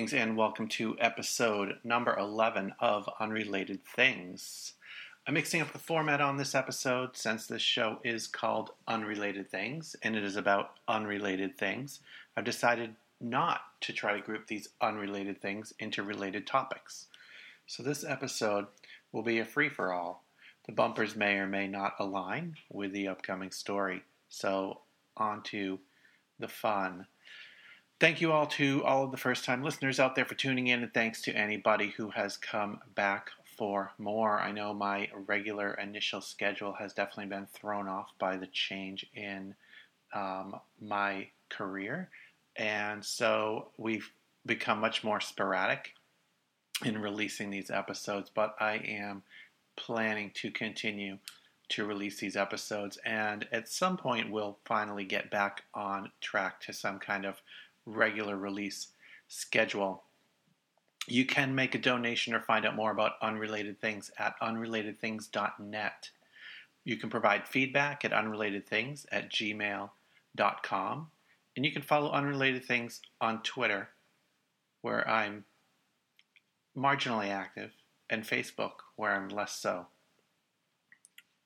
Greetings and welcome to episode number 11 of Unrelated Things. I'm mixing up the format on this episode since this show is called Unrelated Things and it is about unrelated things. I've decided not to try to group these unrelated things into related topics. So this episode will be a free for all. The bumpers may or may not align with the upcoming story. So, on to the fun. Thank you all to all of the first time listeners out there for tuning in, and thanks to anybody who has come back for more. I know my regular initial schedule has definitely been thrown off by the change in um, my career, and so we've become much more sporadic in releasing these episodes, but I am planning to continue to release these episodes, and at some point, we'll finally get back on track to some kind of regular release schedule. You can make a donation or find out more about unrelated things at unrelatedthings.net. You can provide feedback at unrelatedthings at gmail.com. And you can follow Unrelated Things on Twitter, where I'm marginally active, and Facebook, where I'm less so.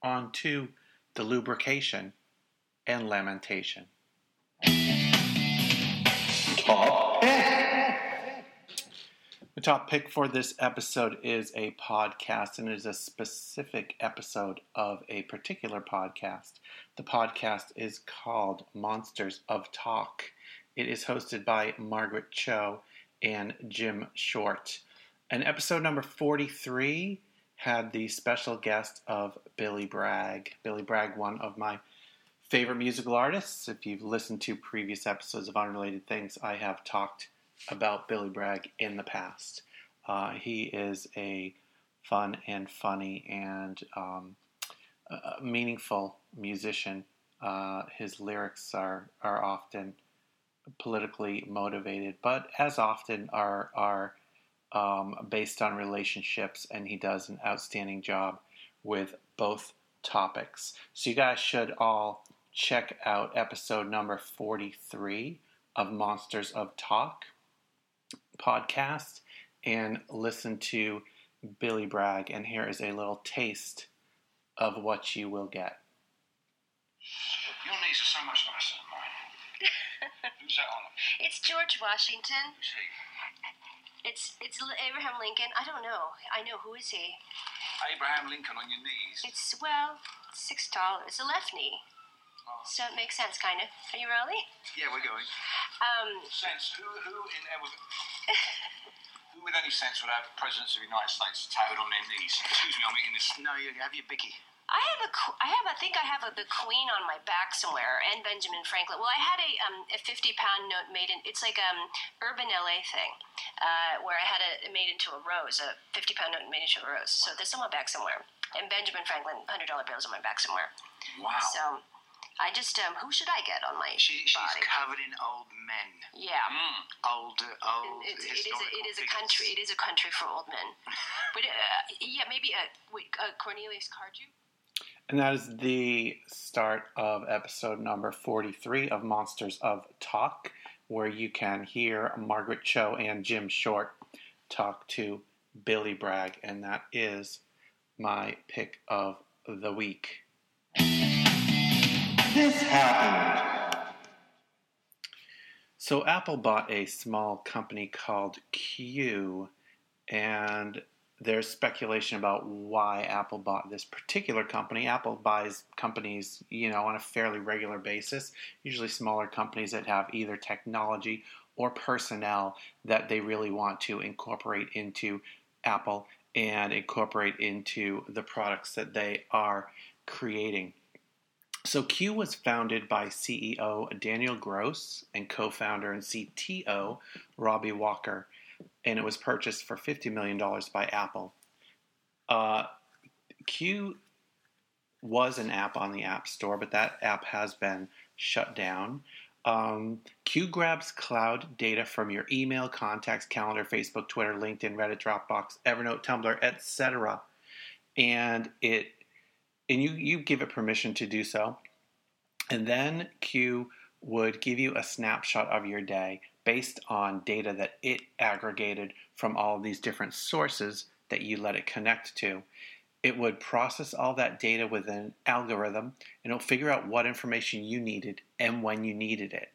On to the lubrication and lamentation. Top pick. The top pick for this episode is a podcast, and it is a specific episode of a particular podcast. The podcast is called Monsters of Talk. It is hosted by Margaret Cho and Jim Short. And episode number 43 had the special guest of Billy Bragg. Billy Bragg, one of my favorite musical artists. If you've listened to previous episodes of Unrelated Things, I have talked about Billy Bragg in the past. Uh, he is a fun and funny and um, meaningful musician. Uh, his lyrics are, are often politically motivated, but as often are are um, based on relationships, and he does an outstanding job with both topics. So you guys should all check out episode number 43 of Monsters of Talk podcast and listen to Billy Bragg. And here is a little taste of what you will get. Your knees are so much nicer than mine. Who's that on? It's George Washington. Who's he? It's it's Abraham Lincoln. I don't know. I know who is he? Abraham Lincoln on your knees. It's well, six dollars. A left knee. So it makes sense, kind of. Are you ready? Yeah, we're going. Um, Sense. Who, who in with, who with any sense would have presidents of the United States tattooed on their knees? Excuse me, I'm eating this. No, you have your bicky. I have a, I have, I think I have a, the Queen on my back somewhere, and Benjamin Franklin. Well, I had a um, a fifty pound note made in. It's like um urban LA thing, uh, where I had it made into a rose, a fifty pound note made into a rose. So this on my back somewhere, and Benjamin Franklin hundred dollar bills on my back somewhere. Wow. So I just um, who should I get on my She, she's body? covered in old men, Yeah. Mm. old, old It, it, it is a, historical it is a country it is a country for old men, but uh, yeah maybe uh, wait uh, Cornelius Cardew. And that is the start of episode number 43 of Monsters of Talk, where you can hear Margaret Cho and Jim Short talk to Billy Bragg, and that is my pick of the week. This happened. So, Apple bought a small company called Cue, and there's speculation about why Apple bought this particular company. Apple buys companies, you know, on a fairly regular basis, usually smaller companies that have either technology or personnel that they really want to incorporate into Apple and incorporate into the products that they are creating. So Cue was founded by CEO Daniel Gross and co-founder and CTO Robby Walker, and it was purchased for $50 million by Apple. Uh, Cue was an app on the App Store, but that app has been shut down. Um, Cue grabs cloud data from your email, contacts, calendar, Facebook, Twitter, LinkedIn, Reddit, Dropbox, Evernote, Tumblr, etc. And it and you you give it permission to do so. And then Cue would give you a snapshot of your day based on data that it aggregated from all these different sources that you let it connect to. It would process all that data with an algorithm and it'll figure out what information you needed and when you needed it.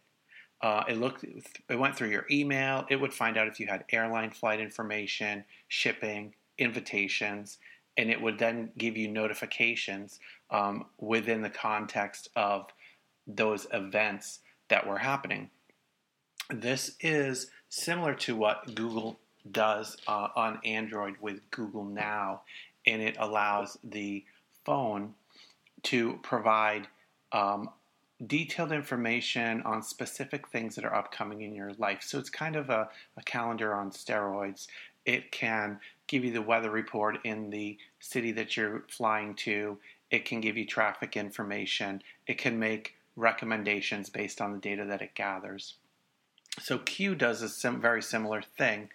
Uh, it looked, it went through your email. It would find out if you had airline flight information, shipping, invitations, and it would then give you notifications um, within the context of those events that were happening. This is similar to what Google does uh, on Android with Google Now, and it allows the phone to provide um, detailed information on specific things that are upcoming in your life. So it's kind of a, a calendar on steroids. It can give you the weather report in the city that you're flying to. It can give you traffic information. It can make recommendations based on the data that it gathers. So Cue does a sim- very similar thing,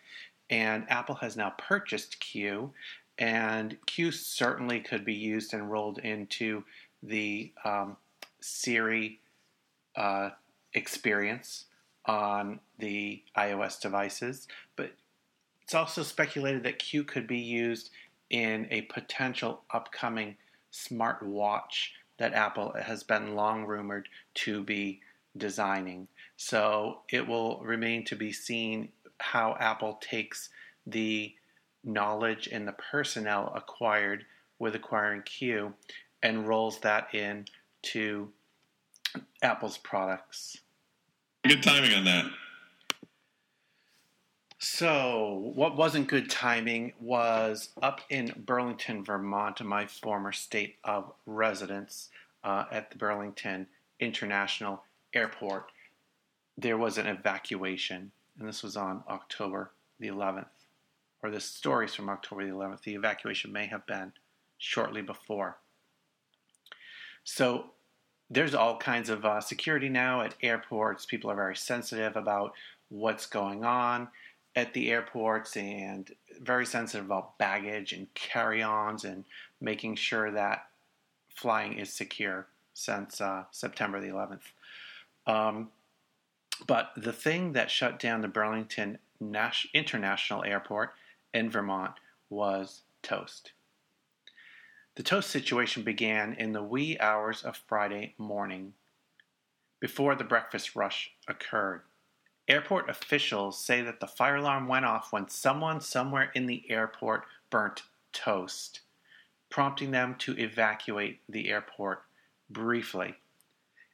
and Apple has now purchased Cue, and Cue certainly could be used and rolled into the um, Siri uh, experience on the iOS devices, but it's also speculated that Cue could be used in a potential upcoming smart watch that Apple has been long rumored to be designing. So it will remain to be seen how Apple takes the knowledge and the personnel acquired with acquiring Cue and rolls that in to Apple's products. Good timing on that. So, what wasn't good timing was up in Burlington, Vermont, my former state of residence, uh, at the Burlington International Airport. There was an evacuation, and this was on October the 11th, or the stories from October the 11th. The evacuation may have been shortly before. So, there's all kinds of uh, security now at airports. People are very sensitive about what's going on at the airports and very sensitive about baggage and carry ons and making sure that flying is secure since uh, September the 11th. Um, but the thing that shut down the Burlington Nash- International Airport in Vermont was toast. The toast situation began in the wee hours of Friday morning, before the breakfast rush occurred. Airport officials say that the fire alarm went off when someone somewhere in the airport burnt toast, prompting them to evacuate the airport briefly.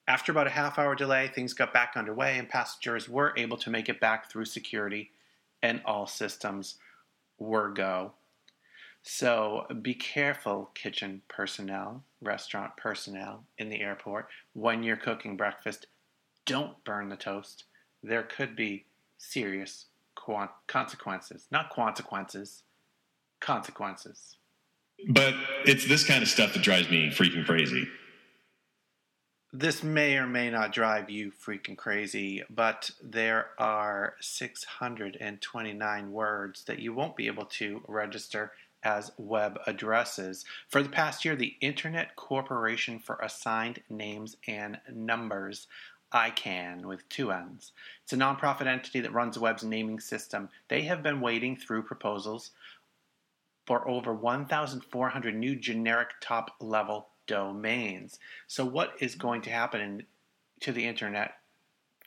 After about a half hour delay, things got back underway and passengers were able to make it back through security and all systems were go. So be careful, kitchen personnel, restaurant personnel in the airport, when you're cooking breakfast. Don't burn the toast. There could be serious consequences. Not consequences, consequences. But it's this kind of stuff that drives me freaking crazy. This may or may not drive you freaking crazy, but there are 629 words that you won't be able to register as web addresses. For the past year, the Internet Corporation for Assigned Names and Numbers, ICANN with two N's. It's a nonprofit entity that runs the web's naming system. They have been waiting through proposals for over 1,400 new generic top level domains. So, what is going to happen in, to the internet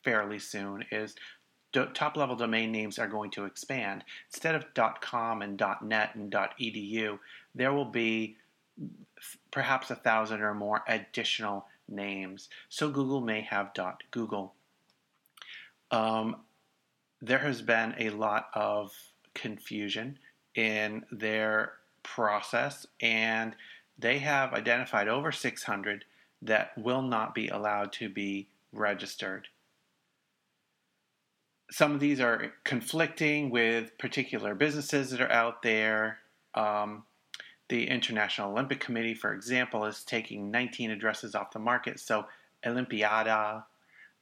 fairly soon is do, top level domain names are going to expand. Instead of .com and .net and .edu, there will be perhaps a thousand or more additional names. So Google may have dot .google. Um, there has been a lot of confusion in their process, and they have identified over 600 that will not be allowed to be registered some of these are conflicting with particular businesses that are out there. Um, the International Olympic Committee, for example, is taking 19 addresses off the market, so Olympiada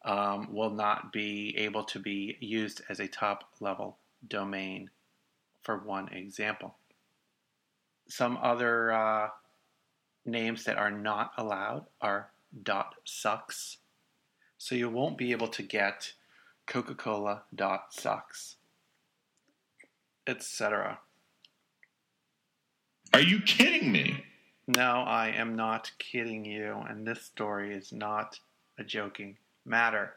um, will not be able to be used as a top level domain, for one example. Some other uh, names that are not allowed are .sucks, So you won't be able to get Coca Cola dot sucks, etc. Are you kidding me? No, I am not kidding you, and this story is not a joking matter.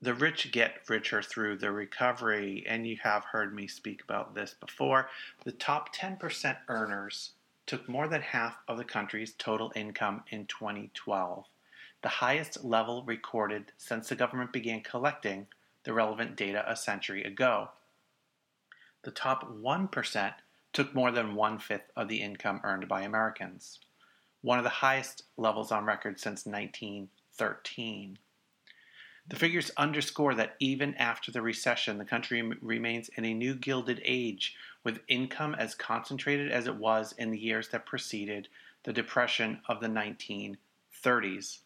The rich get richer through the recovery, and you have heard me speak about this before. The top 10% earners took more than half of the country's total income in 2012, the highest level recorded since the government began collecting the relevant data a century ago. The top 1% took more than one fifth of the income earned by Americans, one of the highest levels on record since 1913. The figures underscore that even after the recession, the country remains in a new gilded age, with income as concentrated as it was in the years that preceded the Depression of the 1930s.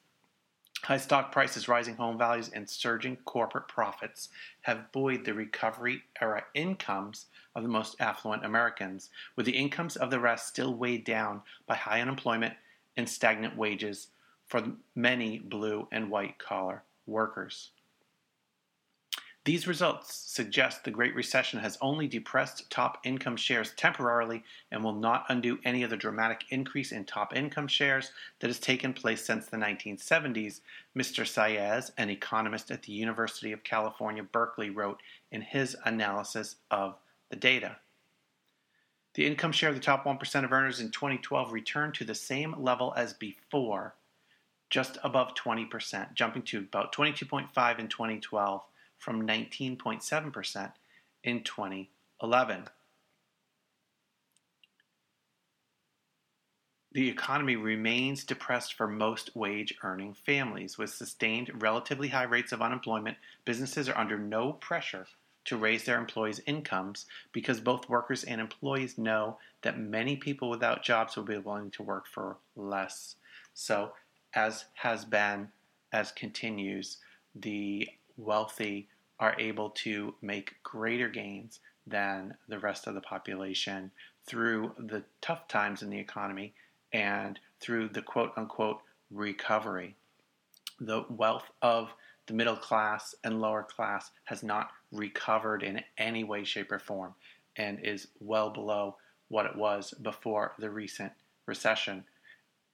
High stock prices, rising home values, and surging corporate profits have buoyed the recovery era incomes of the most affluent Americans, with the incomes of the rest still weighed down by high unemployment and stagnant wages for many blue and white collar workers. These results suggest the Great Recession has only depressed top income shares temporarily and will not undo any of the dramatic increase in top income shares that has taken place since the 1970s, Mr. Saez, an economist at the University of California, Berkeley, wrote in his analysis of the data. The income share of the top 1% of earners in 2012 returned to the same level as before, just above 20%, jumping to about 22.5 in 2012 from 19.7% in 2011. The economy remains depressed for most wage earning families. With sustained relatively high rates of unemployment, businesses are under no pressure to raise their employees' incomes because both workers and employees know that many people without jobs will be willing to work for less. So, as has been, as continues, the wealthy are able to make greater gains than the rest of the population through the tough times in the economy and through the quote unquote recovery. The wealth of the middle class and lower class has not recovered in any way, shape, or form and is well below what it was before the recent recession.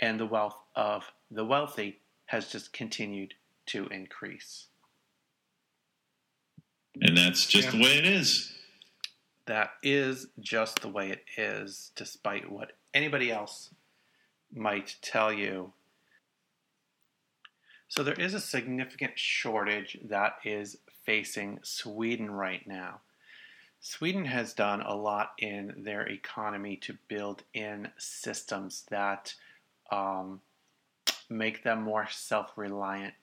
And the wealth of the wealthy has just continued to increase. And that's just Yeah. the way it is. That is just the way it is, despite what anybody else might tell you. So, there is a significant shortage that is facing Sweden right now. Sweden has done a lot in their economy to build in systems that um, make them more self reliant.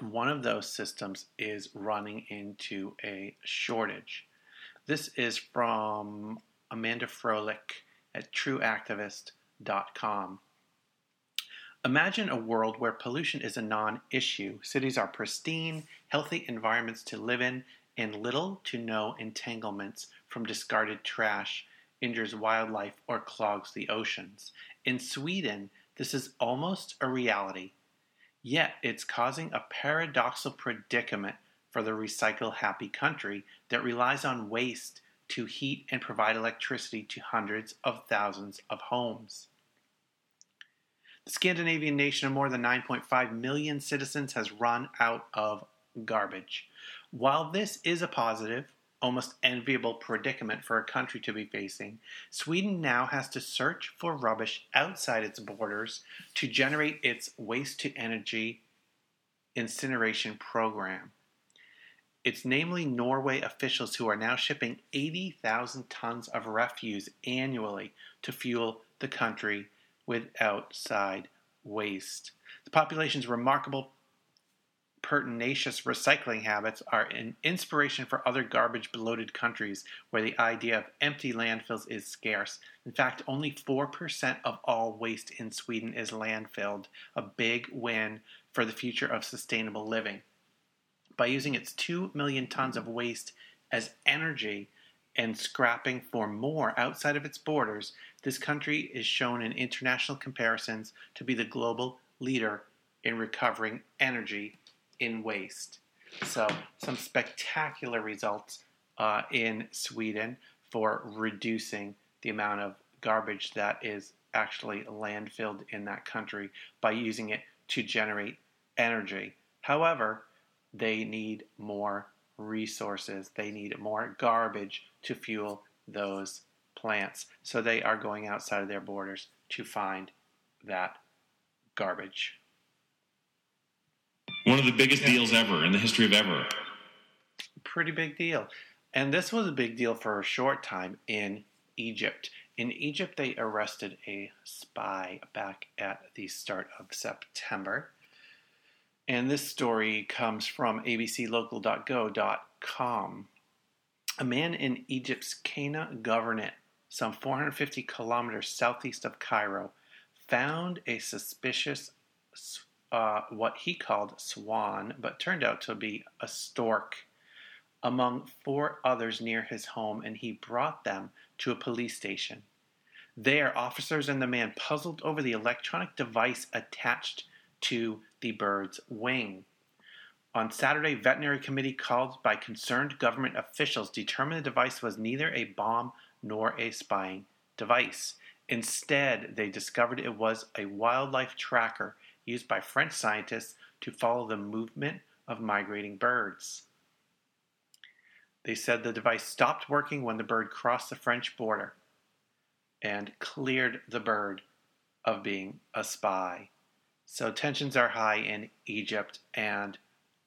One of those systems is running into a shortage. This is from Amanda Froelich at trueactivist.com. Imagine a world where pollution is a non issue. Cities are pristine, healthy environments to live in, and little to no entanglements from discarded trash injures wildlife or clogs the oceans. In Sweden, this is almost a reality. Yet it's causing a paradoxical predicament for the recycle happy country that relies on waste to heat and provide electricity to hundreds of thousands of homes. The Scandinavian nation of more than 9.5 million citizens has run out of garbage. While this is a positive, almost enviable predicament for a country to be facing, Sweden now has to search for rubbish outside its borders to generate its waste to energy incineration program. It's namely Norway officials who are now shipping 80,000 tons of refuse annually to fuel the country with outside waste. The population's remarkable pertinacious recycling habits are an inspiration for other garbage bloated countries where the idea of empty landfills is scarce. In fact, only 4% of all waste in Sweden is landfilled, a big win for the future of sustainable living. By using its 2 million tons of waste as energy and scrapping for more outside of its borders, this country is shown in international comparisons to be the global leader in recovering energy in waste. So, some spectacular results uh, in Sweden for reducing the amount of garbage that is actually landfilled in that country by using it to generate energy. However, they need more resources, they need more garbage to fuel those plants. So they are going outside of their borders to find that garbage. One of the biggest deals ever in the history of ever. Pretty big deal. And this was a big deal for a short time in Egypt. In Egypt, they arrested a spy back at the start of September. And this story comes from abclocal.go.com. A man in Egypt's Qena governorate, some 450 kilometers southeast of Cairo, found a suspicious, uh, what he called swan, but turned out to be a stork, among four others near his home, and he brought them to a police station. There, officers and the man puzzled over the electronic device attached to the bird's wing. On Saturday, veterinary committee called by concerned government officials determined the device was neither a bomb nor a spying device. Instead, they discovered it was a wildlife tracker used by French scientists to follow the movement of migrating birds. They said the device stopped working when the bird crossed the French border and cleared the bird of being a spy. So tensions are high in Egypt, and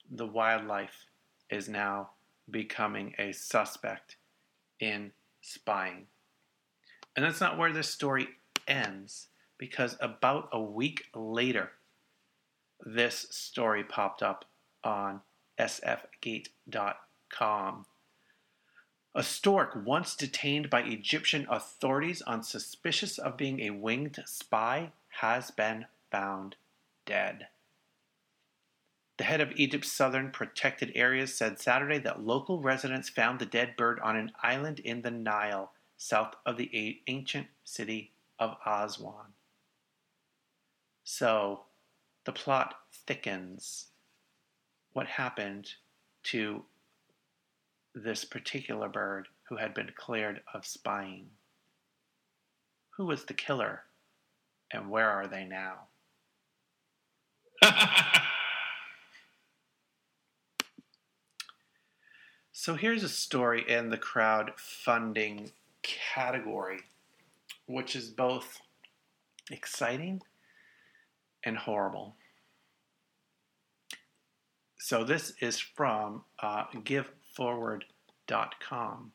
the wildlife is now becoming a suspect in spying. And that's not where this story ends, because about a week later, this story popped up on sfgate.com. A stork once detained by Egyptian authorities on suspicious of being a winged spy has been found dead. The head of Egypt's southern protected areas said Saturday that local residents found the dead bird on an island in the Nile, south of the ancient city of Aswan. So, the plot thickens. What happened to this particular bird who had been cleared of spying? Who was the killer, and where are they now? so here's a story in the crowdfunding category, which is both exciting and horrible. So this is from uh, GiveForward.com.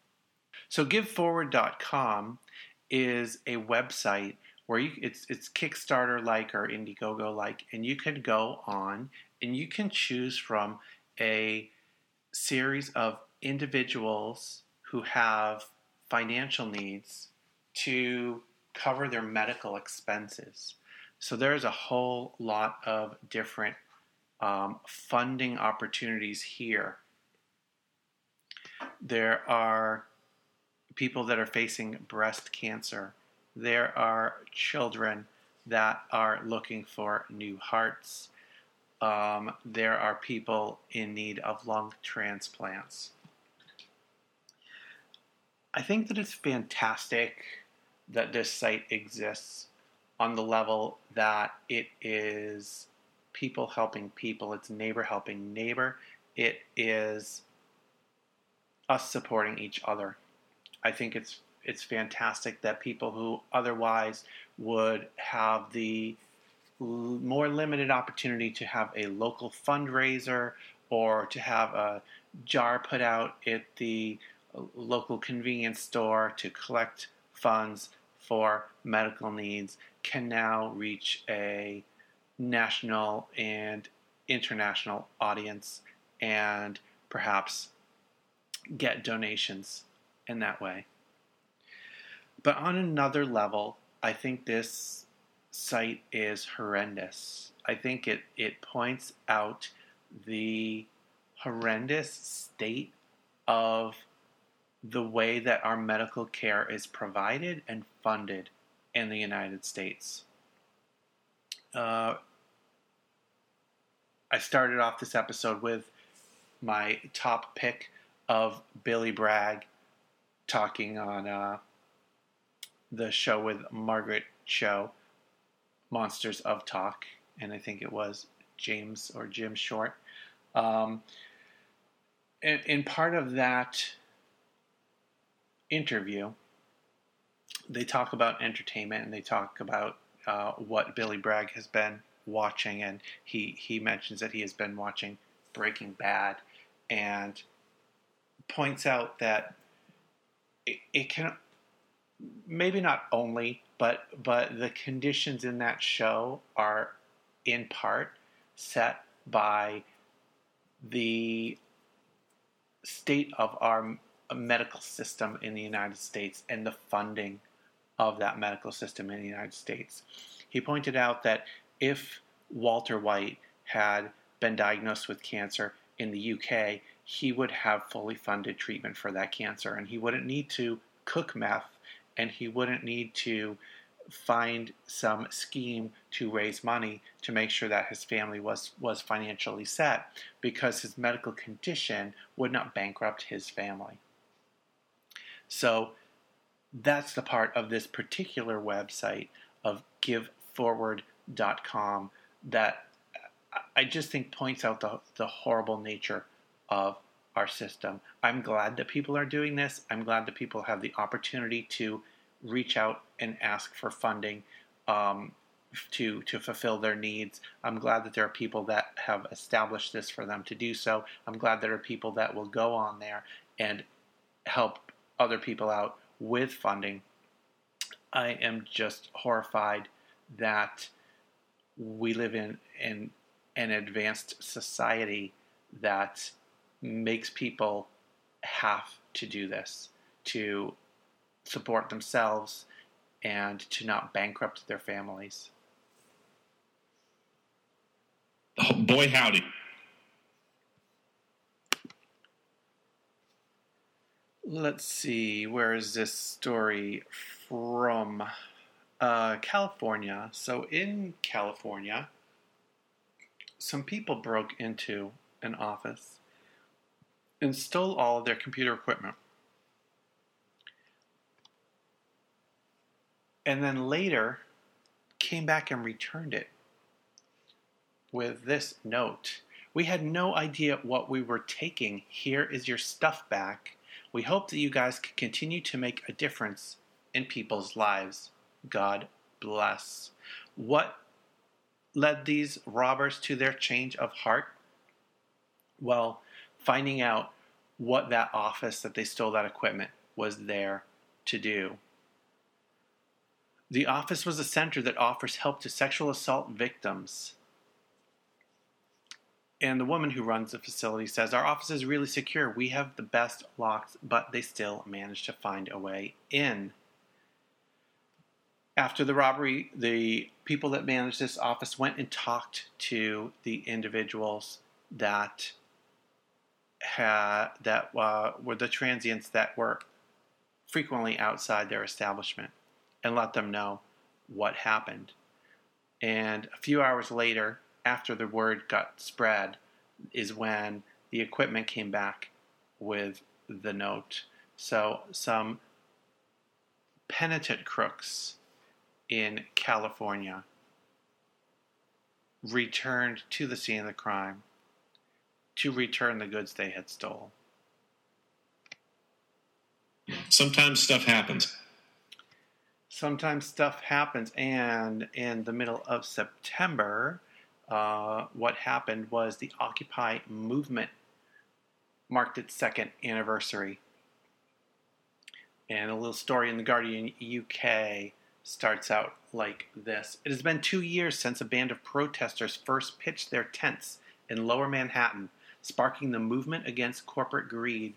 So GiveForward.com is a website where you it's it's Kickstarter like or Indiegogo like, and you can go on and you can choose from a series of individuals who have financial needs to cover their medical expenses. So there's a whole lot of different um, funding opportunities here. There are people that are facing breast cancer there are children that are looking for new hearts. Um, there are people in need of lung transplants. I think that it's fantastic that this site exists on the level that it is people helping people, it's neighbor helping neighbor, it is us supporting each other. I think it's it's fantastic that people who otherwise would have the more limited opportunity to have a local fundraiser or to have a jar put out at the local convenience store to collect funds for medical needs can now reach a national and international audience and perhaps get donations in that way. But on another level, I think this site is horrendous. I think it, it points out the horrendous state of the way that our medical care is provided and funded in the United States. Uh, I started off this episode with my top pick of Billy Bragg talking on uh, the show with Margaret Cho, Monsters of Talk, and I think it was James or Jim Short. Um, and, and part of that interview, they talk about entertainment and they talk about uh, what Billy Bragg has been watching, and he he mentions that he has been watching Breaking Bad, and points out that it, it can maybe not only, but but the conditions in that show are in part set by the state of our medical system in the United States and the funding of that medical system in the United States. He pointed out that if Walter White had been diagnosed with cancer in the UK, he would have fully funded treatment for that cancer and he wouldn't need to cook meth and he wouldn't need to find some scheme to raise money to make sure that his family was was financially set because his medical condition would not bankrupt his family. So that's the part of this particular website of giveforward.com that I just think points out the, the horrible nature of our system. I'm glad that people are doing this. I'm glad that people have the opportunity to reach out and ask for funding um, to to fulfill their needs. I'm glad that there are people that have established this for them to do so. I'm glad there are people that will go on there and help other people out with funding. I am just horrified that we live in, in an advanced society that makes people have to do this to support themselves and to not bankrupt their families. Oh, boy, howdy. Let's see, where is this story from? Uh, California. So, in California, some people broke into an office and stole all of their computer equipment. And then later came back and returned it with this note. We had no idea what we were taking. Here is your stuff back. We hope that you guys can continue to make a difference in people's lives. God bless. What led these robbers to their change of heart? Well, finding out what that office that they stole that equipment was there to do. The office was a center that offers help to sexual assault victims. And the woman who runs the facility says, Our office is really secure. We have the best locks, but they still manage to find a way in. After the robbery, the people that managed this office went and talked to the individuals that had that uh, were the transients that were frequently outside their establishment and let them know what happened. And a few hours later, after the word got spread, is when the equipment came back with the note. So some penitent crooks in California returned to the scene of the crime to return the goods they had stole. Sometimes stuff happens. Sometimes stuff happens, and in the middle of September, uh, what happened was the Occupy movement marked its second anniversary. And a little story in the Guardian UK starts out like this It has been two years since a band of protesters first pitched their tents in lower Manhattan, sparking the movement against corporate greed,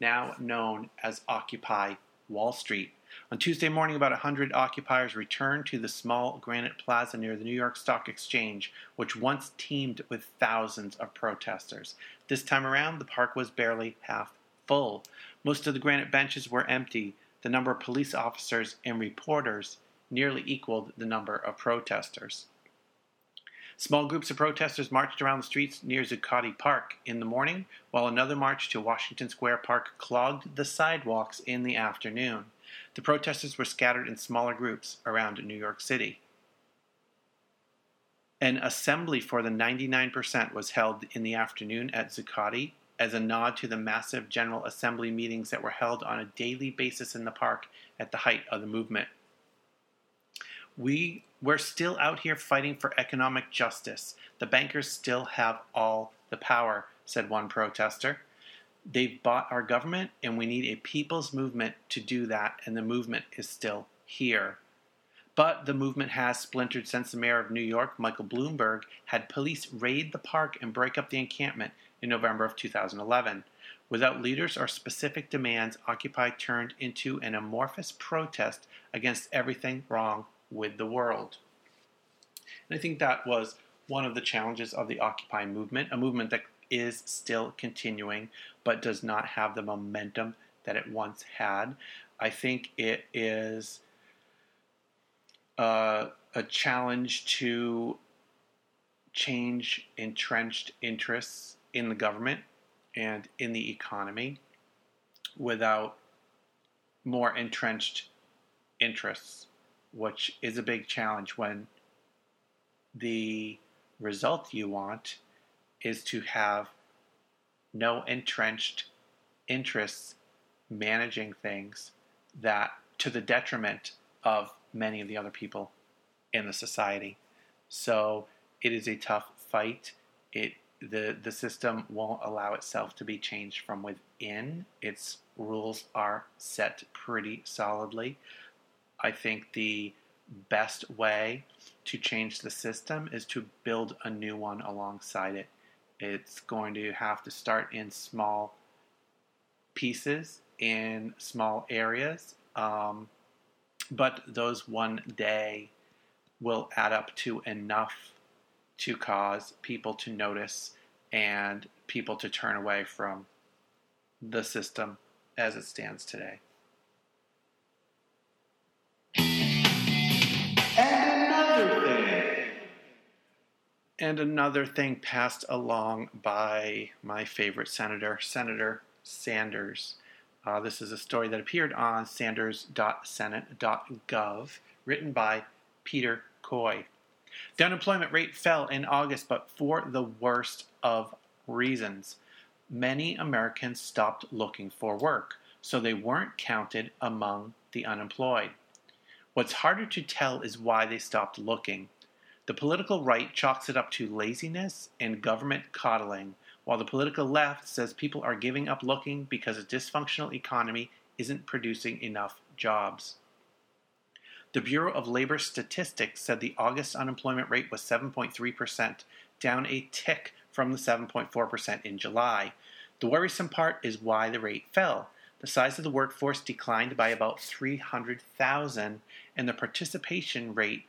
now known as Occupy Wall Street. On Tuesday morning, about 100 occupiers returned to the small granite plaza near the New York Stock Exchange, which once teemed with thousands of protesters. This time around, the park was barely half full. Most of the granite benches were empty. The number of police officers and reporters nearly equaled the number of protesters. Small groups of protesters marched around the streets near Zuccotti Park in the morning, while another march to Washington Square Park clogged the sidewalks in the afternoon. The protesters were scattered in smaller groups around New York City. An assembly for the 99% was held in the afternoon at Zuccotti as a nod to the massive General Assembly meetings that were held on a daily basis in the park at the height of the movement. We we're still out here fighting for economic justice. The bankers still have all the power, said one protester. They've bought our government, and we need a people's movement to do that, and the movement is still here. But the movement has splintered since the mayor of New York, Michael Bloomberg, had police raid the park and break up the encampment in November of 2011. Without leaders or specific demands, Occupy turned into an amorphous protest against everything wrong with the world. And I think that was one of the challenges of the Occupy movement, a movement that is still continuing but does not have the momentum that it once had. I think it is uh, a challenge to change entrenched interests in the government and in the economy without more entrenched interests, which is a big challenge when the result you want is to have no entrenched interests managing things that to the detriment of many of the other people in the society. So it is a tough fight. It the the system won't allow itself to be changed from within. Its rules are set pretty solidly. I think the best way to change the system is to build a new one alongside it. It's going to have to start in small pieces, in small areas, um, but those one day will add up to enough to cause people to notice and people to turn away from the system as it stands today. And another thing passed along by my favorite senator, Senator Sanders. Uh, this is a story that appeared on sanders.senate.gov, written by Peter Coy. The unemployment rate fell in August, but for the worst of reasons. Many Americans stopped looking for work, so they weren't counted among the unemployed. What's harder to tell is why they stopped looking. The political right chalks it up to laziness and government coddling, while the political left says people are giving up looking because a dysfunctional economy isn't producing enough jobs. The Bureau of Labor Statistics said the August unemployment rate was 7.3%, down a tick from the 7.4% in July. The worrisome part is why the rate fell. The size of the workforce declined by about 300,000, and the participation rate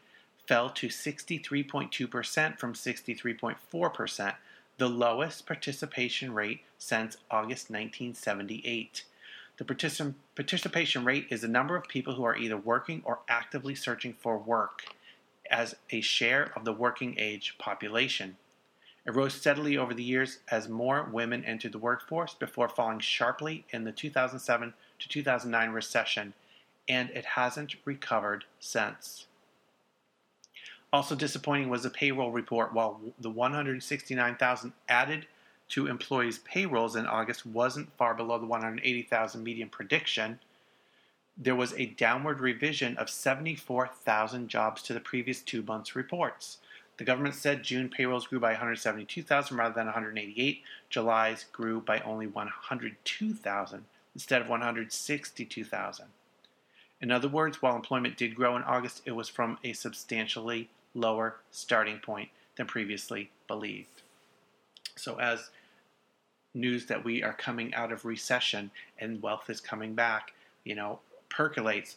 fell to 63.2% from 63.4%, the lowest participation rate since August 1978. The particip- participation rate is the number of people who are either working or actively searching for work as a share of the working age population. It rose steadily over the years as more women entered the workforce before falling sharply in the 2007 to 2009 recession, and it hasn't recovered since. Also disappointing was the payroll report. While the 169,000 added to employees' payrolls in August wasn't far below the 180,000 median prediction, there was a downward revision of 74,000 jobs to the previous two months' reports. The government said June payrolls grew by 172,000 rather than 188. July's grew by only 102,000 instead of 162,000. In other words, while employment did grow in August, it was from a substantially lower starting point than previously believed. So, as news that we are coming out of recession and wealth is coming back, you know, percolates,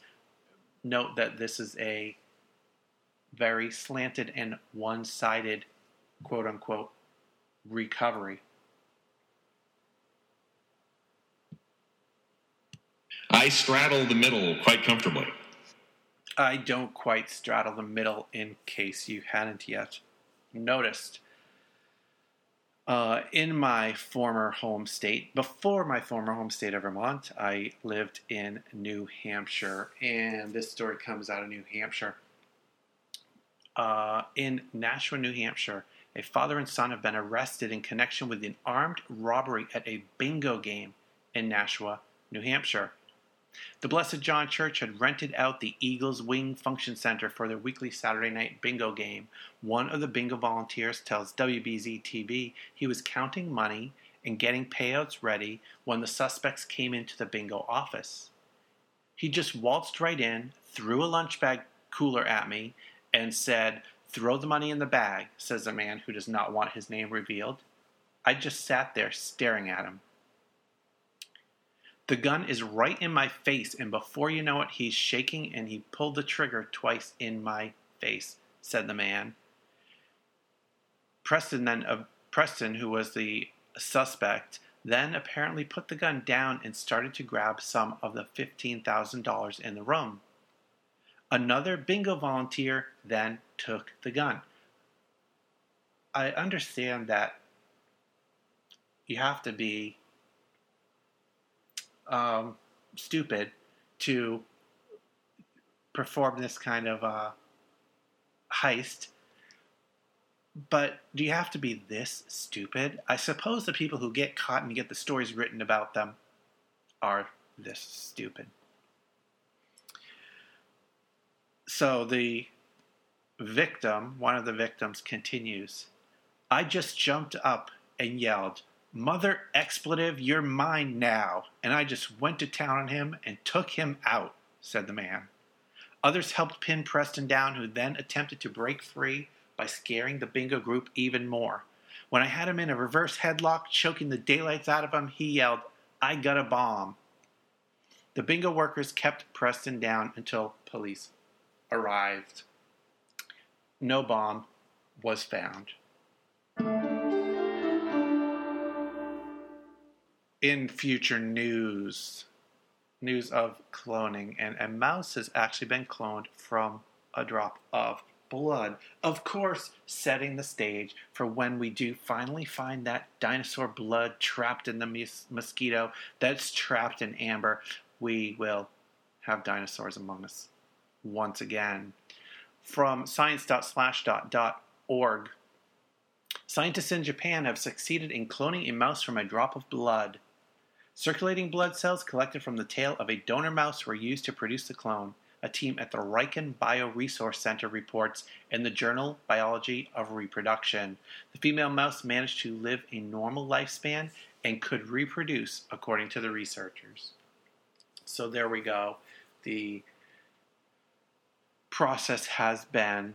note that this is a very slanted and one sided, quote unquote, recovery. I straddle the middle quite comfortably. I don't quite straddle the middle in case you hadn't yet. noticed. Uh, in my former home state, before my former home state of Vermont, I lived in New Hampshire, and this story comes out of New Hampshire. Uh, in Nashua, New Hampshire, a father and son have been arrested in connection with an armed robbery at a bingo game in Nashua, New Hampshire. The Blessed John Church had rented out the Eagles Wing Function Center for their weekly Saturday night bingo game. One of the bingo volunteers tells WBZ TV he was counting money and getting payouts ready when the suspects came into the bingo office. He just waltzed right in, threw a lunch bag cooler at me, and said, Throw the money in the bag, says a man who does not want his name revealed. I just sat there staring at him. The gun is right in my face, and before you know it, he's shaking and he pulled the trigger twice in my face, said the man. Preston then, uh, Preston, who was the suspect, then apparently put the gun down and started to grab some of the $15,000 in the room. Another bingo volunteer then took the gun. I understand that you have to be um, stupid to perform this kind of uh, heist. But do you have to be this stupid? I suppose the people who get caught and get the stories written about them are this stupid. So the victim, one of the victims, continues I just jumped up and yelled, Mother expletive, you're mine now. And I just went to town on him and took him out, said the man. Others helped pin Preston down, who then attempted to break free by scaring the bingo group even more. When I had him in a reverse headlock, choking the daylights out of him, he yelled, I got a bomb. The bingo workers kept Preston down until police arrived. No bomb was found. In future news, news of cloning, and a mouse has actually been cloned from a drop of blood. Of course, setting the stage for when we do finally find that dinosaur blood trapped in the mos- mosquito that's trapped in amber, we will have dinosaurs among us once again. From science.slashdot.org, scientists in Japan have succeeded in cloning a mouse from a drop of blood. Circulating blood cells collected from the tail of a donor mouse were used to produce the clone. A team at the Riken Bioresource Center reports in the journal Biology of Reproduction. The female mouse managed to live a normal lifespan and could reproduce, according to the researchers. So there we go. The process has been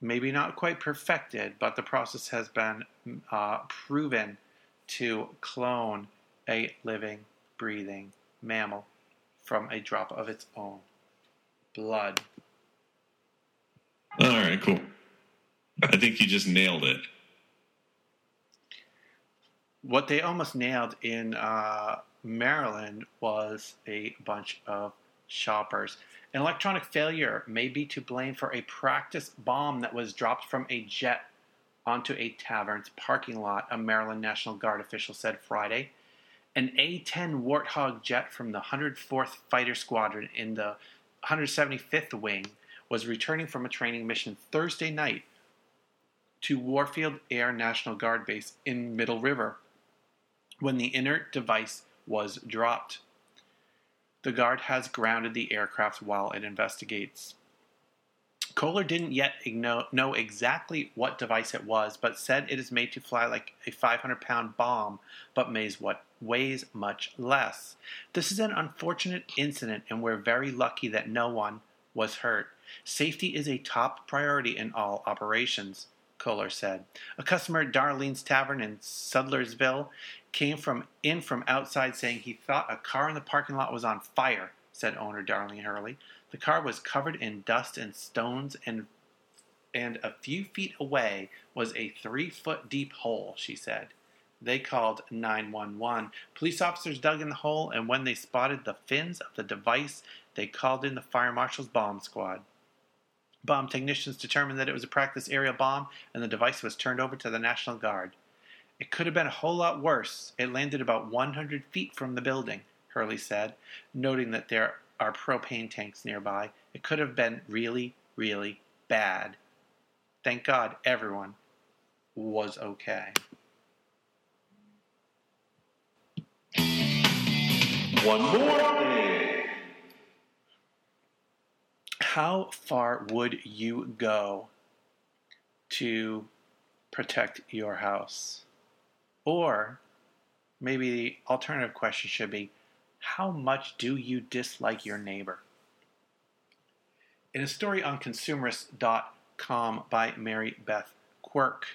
maybe not quite perfected, but the process has been uh, proven to clone a living, breathing mammal from a drop of its own blood. All right, cool. I think you just nailed it. What they almost nailed in uh, Maryland was a bunch of shoppers. An electronic failure may be to blame for a practice bomb that was dropped from a jet onto a tavern's parking lot, a Maryland National Guard official said Friday. An A 10 Warthog jet from the 104th Fighter Squadron in the 175th Wing was returning from a training mission Thursday night to Warfield Air National Guard Base in Middle River when the inert device was dropped. The Guard has grounded the aircraft while it investigates. Kohler didn't yet know exactly what device it was, but said it is made to fly like a 500 pound bomb, but weighs, much less. This is an unfortunate incident, and we're very lucky that no one was hurt. Safety is a top priority in all operations, Kohler said. A customer at Darlene's Tavern in Sudlersville came from in from outside saying he thought a car in the parking lot was on fire, said owner Darlene Hurley. The car was covered in dust and stones and and a few feet away was a three foot deep hole, she said. They called 911. Police officers dug in the hole, and when they spotted the fins of the device, they called in the fire marshal's bomb squad. Bomb technicians determined that it was a practice aerial bomb, and the device was turned over to the National Guard. It could have been a whole lot worse. It landed about 100 feet from the building, Hurley said, noting that there are propane tanks nearby. It could have been really, really bad. Thank God everyone was okay. One more thing. How far would you go to protect your house? Or maybe the alternative question should be how much do you dislike your neighbor? In a story on consumerist.com by Mary Beth Quirk,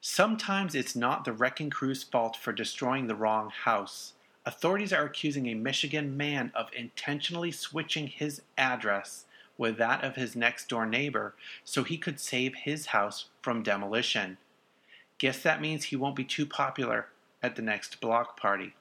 sometimes it's not the wrecking crew's fault for destroying the wrong house. Authorities are accusing a Michigan man of intentionally switching his address with that of his next door neighbor so he could save his house from demolition. Guess that means he won't be too popular at the next block party.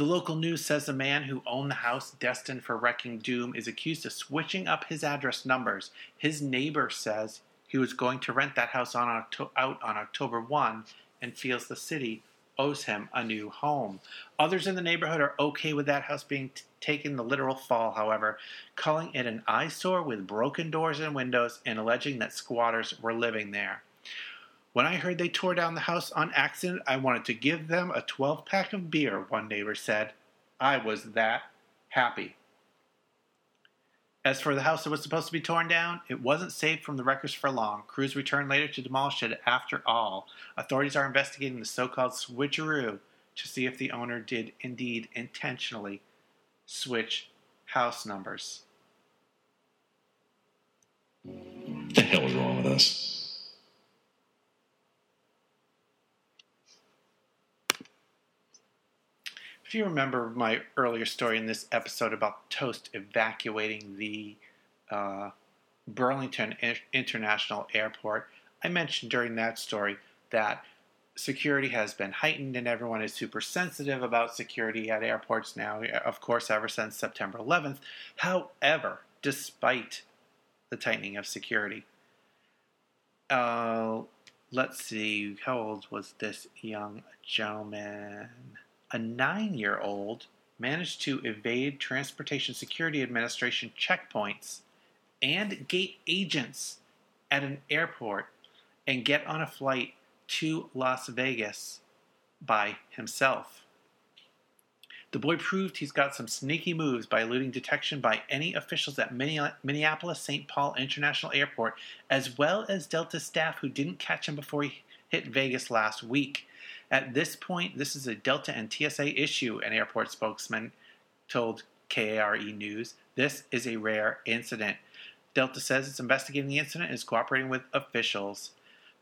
The local news says the man who owned the house destined for wrecking doom is accused of switching up his address numbers. His neighbor says he was going to rent that house on Octo- out on October 1 and feels the city owes him a new home. Others in the neighborhood are okay with that house being t- taken the literal fall, however, calling it an eyesore with broken doors and windows and alleging that squatters were living there. When I heard they tore down the house on accident, I wanted to give them a 12 pack of beer, one neighbor said. I was that happy. As for the house that was supposed to be torn down, it wasn't saved from the wreckers for long. Crews returned later to demolish it after all. Authorities are investigating the so called switcheroo to see if the owner did indeed intentionally switch house numbers. What the hell is wrong with us? If you remember my earlier story in this episode about Toast evacuating the uh, Burlington International Airport, I mentioned during that story that security has been heightened and everyone is super sensitive about security at airports now, of course, ever since September 11th. However, despite the tightening of security, uh, let's see, how old was this young gentleman? A nine year old managed to evade Transportation Security Administration checkpoints and gate agents at an airport and get on a flight to Las Vegas by himself. The boy proved he's got some sneaky moves by eluding detection by any officials at Minneapolis St. Paul International Airport, as well as Delta staff who didn't catch him before he hit Vegas last week. At this point, this is a Delta and TSA issue, an airport spokesman told KARE News. This is a rare incident. Delta says it's investigating the incident and is cooperating with officials.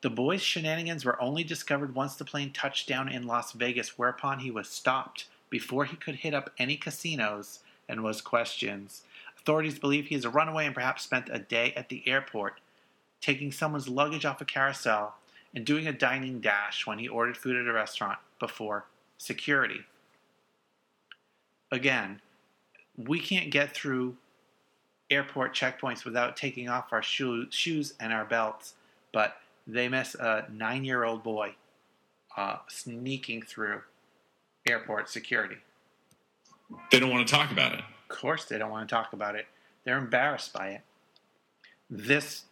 The boy's shenanigans were only discovered once the plane touched down in Las Vegas, whereupon he was stopped before he could hit up any casinos and was questioned. Authorities believe he is a runaway and perhaps spent a day at the airport, taking someone's luggage off a carousel and doing a dining dash when he ordered food at a restaurant before security. Again, we can't get through airport checkpoints without taking off our shoe, shoes and our belts, but they miss a nine year old boy uh, sneaking through airport security. They don't want to talk about it. Of course, they don't want to talk about it. They're embarrassed by it. This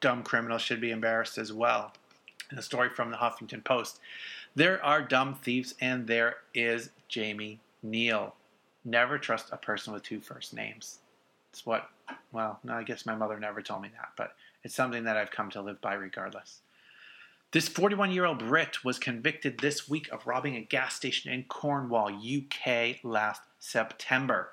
dumb criminal should be embarrassed as well. A story from the Huffington Post, there are dumb thieves, and there is Jamie Neal. Never trust a person with two first names. It's what, well, no, I guess my mother never told me that, but it's something that I've come to live by regardless. This 41 year old Brit was convicted this week of robbing a gas station in Cornwall, UK, last September.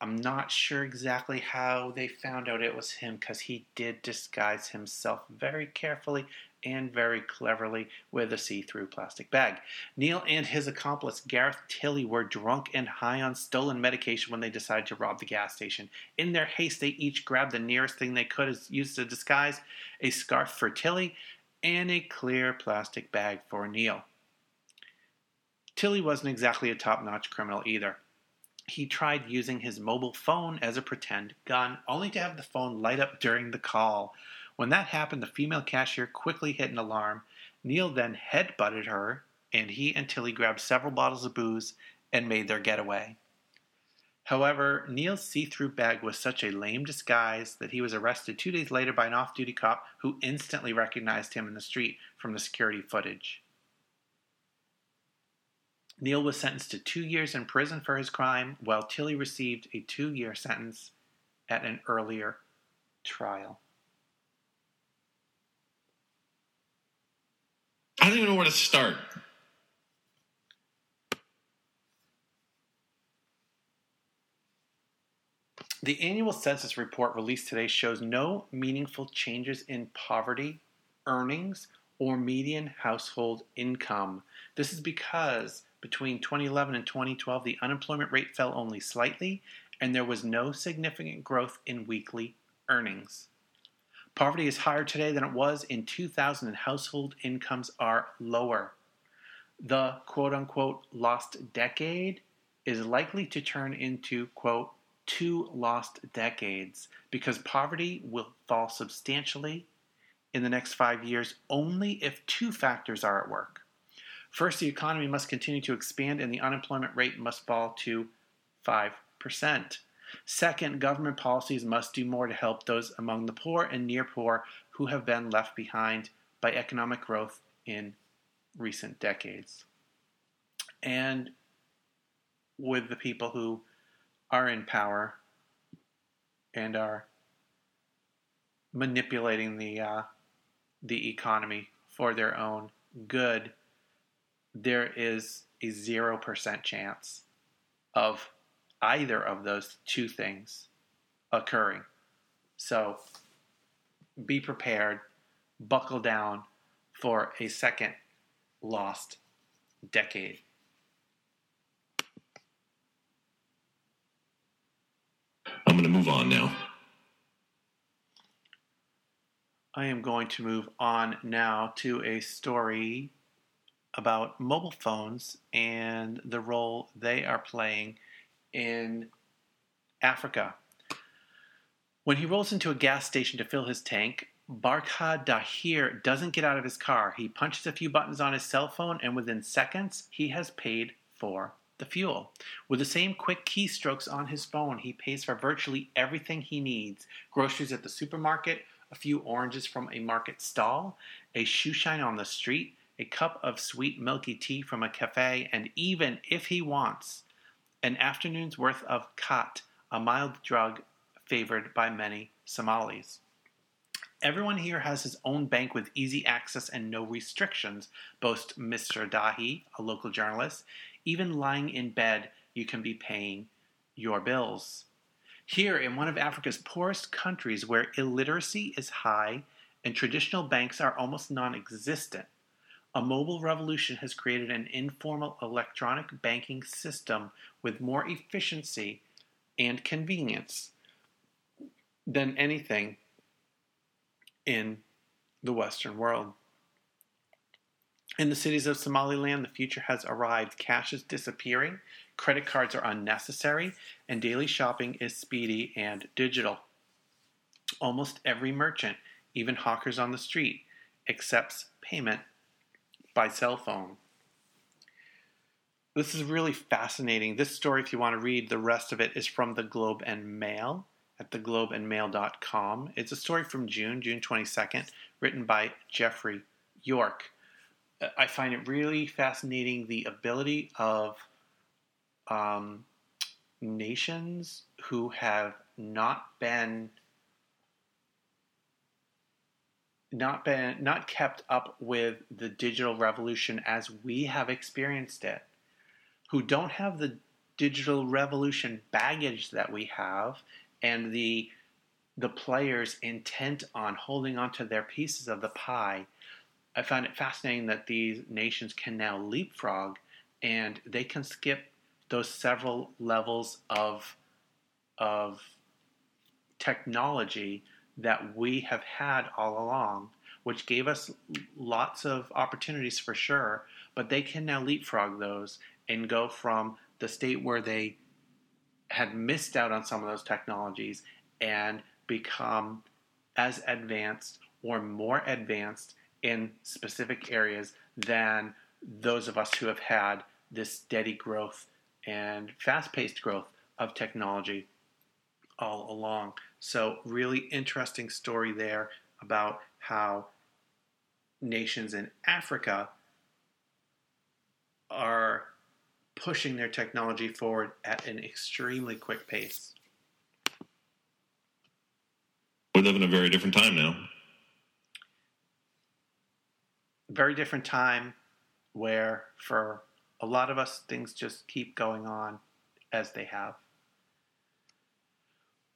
I'm not sure exactly how they found out it was him because he did disguise himself very carefully and very cleverly with a see through plastic bag. Neil and his accomplice Gareth Tilley were drunk and high on stolen medication when they decided to rob the gas station. In their haste, they each grabbed the nearest thing they could as used to disguise a scarf for Tilley and a clear plastic bag for Neil. Tilley wasn't exactly a top notch criminal either. he tried using his mobile phone as a pretend gun, only to have the phone light up during the call. When that happened, the female cashier quickly hit an alarm. Neil then headbutted her, and he and Tilley grabbed several bottles of booze and made their getaway. However, Neil's see through bag was such a lame disguise that he was arrested two days later by an off duty cop who instantly recognized him in the street from the security footage. Neil was sentenced to two years in prison for his crime, while Tilley received a two year sentence at an earlier trial. I don't even know where to start. The annual census report released today shows no meaningful changes in poverty, earnings, or median household income. This is because between 2011 and 2012, the unemployment rate fell only slightly, and there was no significant growth in weekly earnings. Poverty is higher today than it was in 2000, and household incomes are lower. The quote unquote lost decade is likely to turn into quote two lost decades because poverty will fall substantially in the next five years only if two factors are at work. First, the economy must continue to expand and the unemployment rate must fall to 5%. Second, government policies must do more to help those among the poor and near poor who have been left behind by economic growth in recent decades. And with the people who are in power and are manipulating the uh, the economy for their own good, there is a zero percent chance of either of those two things occurring. So be prepared, buckle down for a second lost decade. I'm going to move on now. I am going to move on now to a story about mobile phones and the role they are playing in Africa. When he rolls into a gas station to fill his tank, Barkhad Dahir doesn't get out of his car. He punches a few buttons on his cell phone, and within seconds, he has paid for the fuel. With the same quick keystrokes on his phone, he pays for virtually everything he needs groceries at the supermarket, a few oranges from a market stall, a shoe shine on the street, a cup of sweet milky tea from a cafe, and even, if he wants, an afternoon's worth of khat, a mild drug favored by many Somalis. Everyone here has his own bank with easy access and no restrictions, boasts Mr. Dahir, a local journalist. Even lying in bed, you can be paying your bills. Here, in one of Africa's poorest countries where illiteracy is high and traditional banks are almost non existent, a mobile revolution has created an informal electronic banking system with more efficiency and convenience than anything in the Western world. In the cities of Somaliland, the future has arrived. Cash is disappearing, credit cards are unnecessary, and daily shopping is speedy and digital. Almost every merchant, even hawkers on the street, accepts payment by cell phone. This is really fascinating. This story, if you want to read the rest of it, is from the Globe and Mail at theglobeandmail.com. It's a story from June, June 22nd, written by Geoffrey York. I find it really fascinating the ability of um, nations who have not been not been not kept up with the digital revolution as we have experienced it who don't have the digital revolution baggage that we have and the the players intent on holding onto their pieces of the pie i find it fascinating that these nations can now leapfrog and they can skip those several levels of of technology that we have had all along, which gave us lots of opportunities for sure, but they can now leapfrog those and go from the state where they had missed out on some of those technologies and become as advanced or more advanced in specific areas than those of us who have had this steady growth and fast paced growth of technology all along. So, really interesting story there about how nations in Africa are pushing their technology forward at an extremely quick pace. We live in a very different time now. Very different time where, for a lot of us, things just keep going on as they have.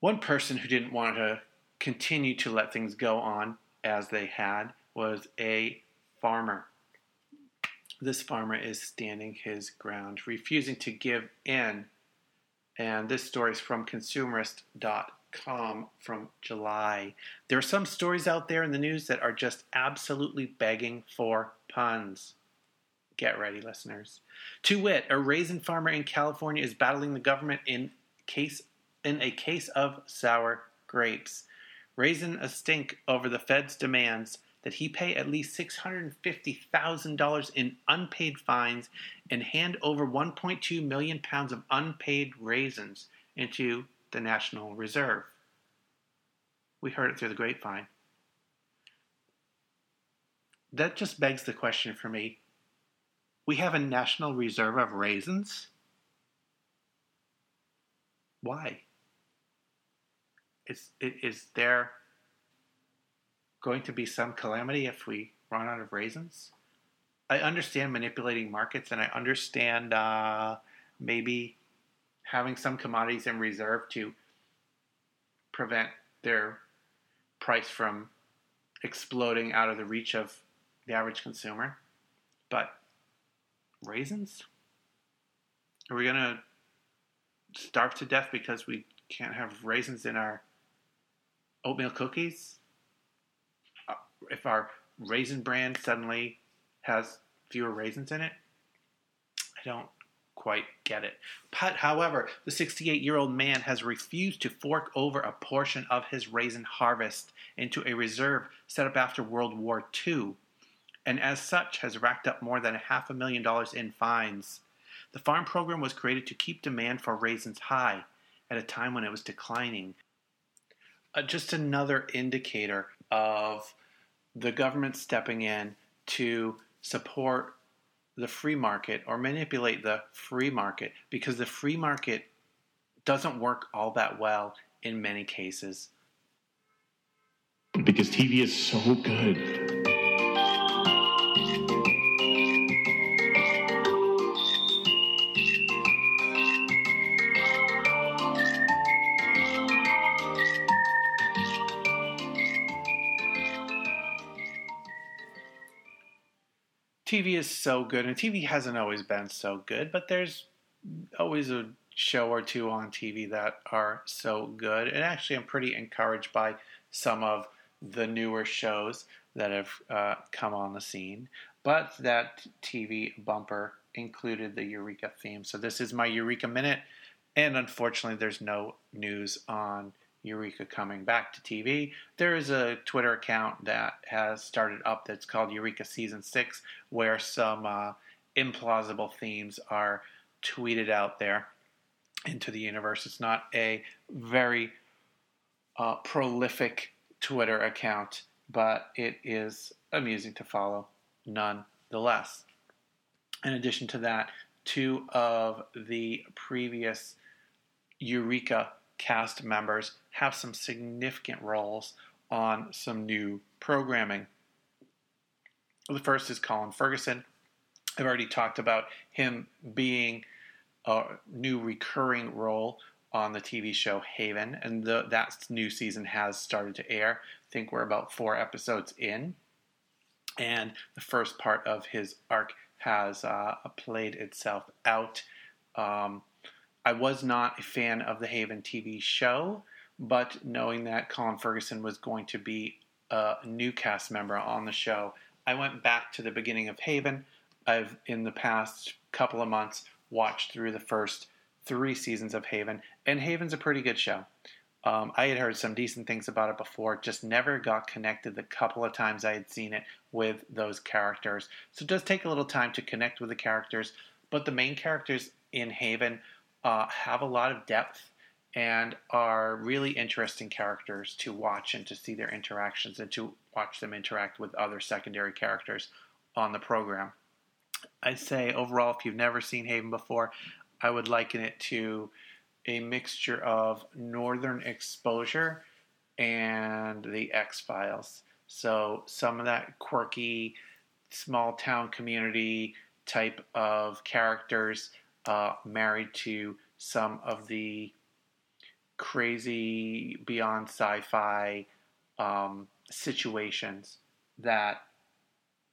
One person who didn't want to continue to let things go on as they had was a farmer. This farmer is standing his ground, refusing to give in. And this story is from consumerist.com from July. There are some stories out there in the news that are just absolutely begging for puns. Get ready, listeners. To wit, a raisin farmer in California is battling the government in case in a case of sour grapes. Raisin a stink over the Fed's demands that he pay at least $650,000 in unpaid fines and hand over 1.2 million pounds of unpaid raisins into the National Reserve. We heard it through the grapevine. That just begs the question for me. We have a National Reserve of raisins? Why? Is, is there going to be some calamity if we run out of raisins? I understand manipulating markets and I understand uh, maybe having some commodities in reserve to prevent their price from exploding out of the reach of the average consumer. But raisins? Are we going to starve to death because we can't have raisins in our oatmeal cookies? Uh, if our Raisin Bran suddenly has fewer raisins in it? I don't quite get it. But, however, the 68 year old man has refused to fork over a portion of his raisin harvest into a reserve set up after World War II, and as such has racked up more than a half a million dollars in fines. The farm program was created to keep demand for raisins high at a time when it was declining. Uh, just another indicator of the government stepping in to support the free market or manipulate the free market because the free market doesn't work all that well in many cases. Because TV is so good. TV is so good, and TV hasn't always been so good, but there's always a show or two on TV that are so good. And actually, I'm pretty encouraged by some of the newer shows that have uh, come on the scene. But that TV bumper included the Eureka theme. So this is my Eureka Minute. And unfortunately, there's no news on Eureka coming back to TV. There is a Twitter account that has started up that's called Eureka Season 6, where some uh, implausible themes are tweeted out there into the universe. It's not a very uh, prolific Twitter account, but it is amusing to follow nonetheless. In addition to that, two of the previous Eureka cast members have some significant roles on some new programming. The first is Colin Ferguson. I've already talked about him being a new recurring role on the TV show Haven, and the, that new season has started to air. I think we're about four episodes in, and the first part of his arc has uh, played itself out. Um, I was not a fan of the Haven TV show, but knowing that Colin Ferguson was going to be a new cast member on the show, I went back to the beginning of Haven. I've, in the past couple of months, watched through the first three seasons of Haven, and Haven's a pretty good show. Um, I had heard some decent things about it before, just never got connected the couple of times I had seen it with those characters. So it does take a little time to connect with the characters, but the main characters in Haven uh, have a lot of depth and are really interesting characters to watch and to see their interactions and to watch them interact with other secondary characters on the program. I'd say overall, if you've never seen Haven before, I would liken it to a mixture of Northern Exposure and the X Files. So some of that quirky, small town community type of characters uh, married to some of the crazy beyond sci-fi um, situations that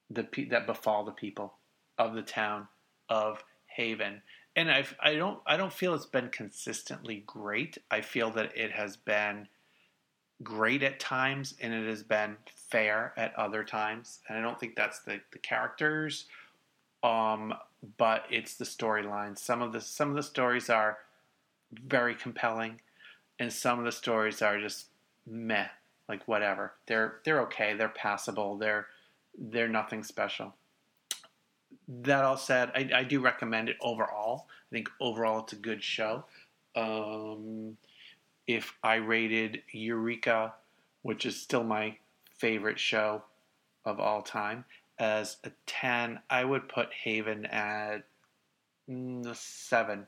the that befall the people of the town of Haven. And I I don't I don't feel it's been consistently great. I feel that it has been great at times and it has been fair at other times. And I don't think that's the, the characters um but it's the storyline. Some of the some of the stories are very compelling and some of the stories are just meh, like whatever. They're they're okay. They're passable. They're they're nothing special. That all said, I, I do recommend it overall. I think overall it's a good show. Um, if I rated Eureka, which is still my favorite show of all time, as a 10, I would put Haven at mm, a 7.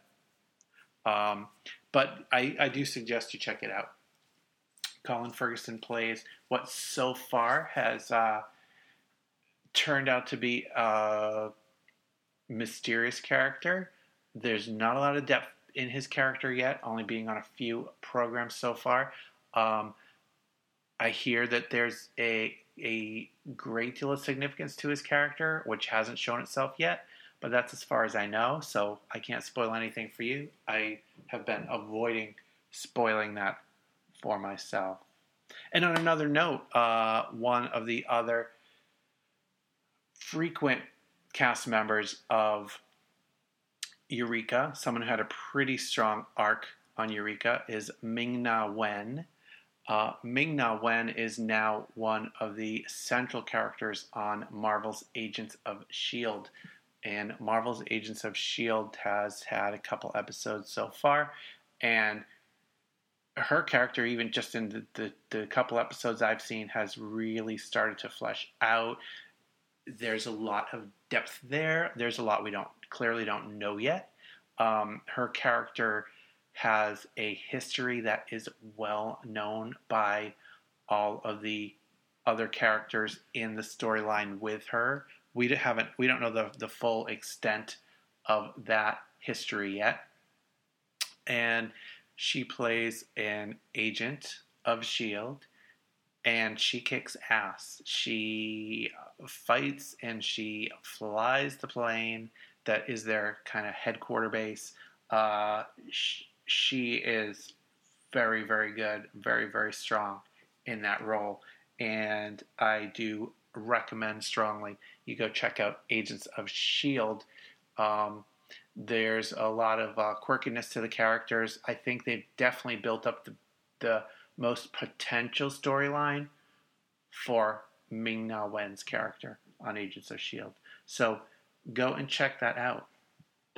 Um, but I, I do suggest you check it out. Colin Ferguson plays what so far has uh, turned out to be a mysterious character. There's not a lot of depth in his character yet, only being on a few programs so far. Um, I hear that there's a a great deal of significance to his character, which hasn't shown itself yet but that's as far as I know, so I can't spoil anything for you. I have been avoiding spoiling that for myself. And on another note, uh, one of the other frequent cast members of Eureka, someone who had a pretty strong arc on Eureka, is Ming Na Wen. Uh, Ming Na Wen is now one of the central characters on Marvel's Agents of S.H.I.E.L.D and Marvel's Agents of S.H.I.E.L.D. has had a couple episodes so far, and her character, even just in the, the, the, couple episodes I've seen, has really started to flesh out. There's a lot of depth there. There's a lot we don't clearly don't know yet. Um, her character has a history that is well known by all of the other characters in the storyline with her we haven't we don't know the the full extent of that history yet. And she plays an agent of Shield and she kicks ass. She fights and she flies the plane that is their kind of headquarter base. Uh, she, she is very, very good, very, very strong in that role. And I do recommend strongly you go check out Agents of S.H.I.E.L.D. Um, there's a lot of uh, quirkiness to the characters. I think they've definitely built up the, the most potential storyline for Ming Na Wen's character on Agents of S.H.I.E.L.D. So go and check that out.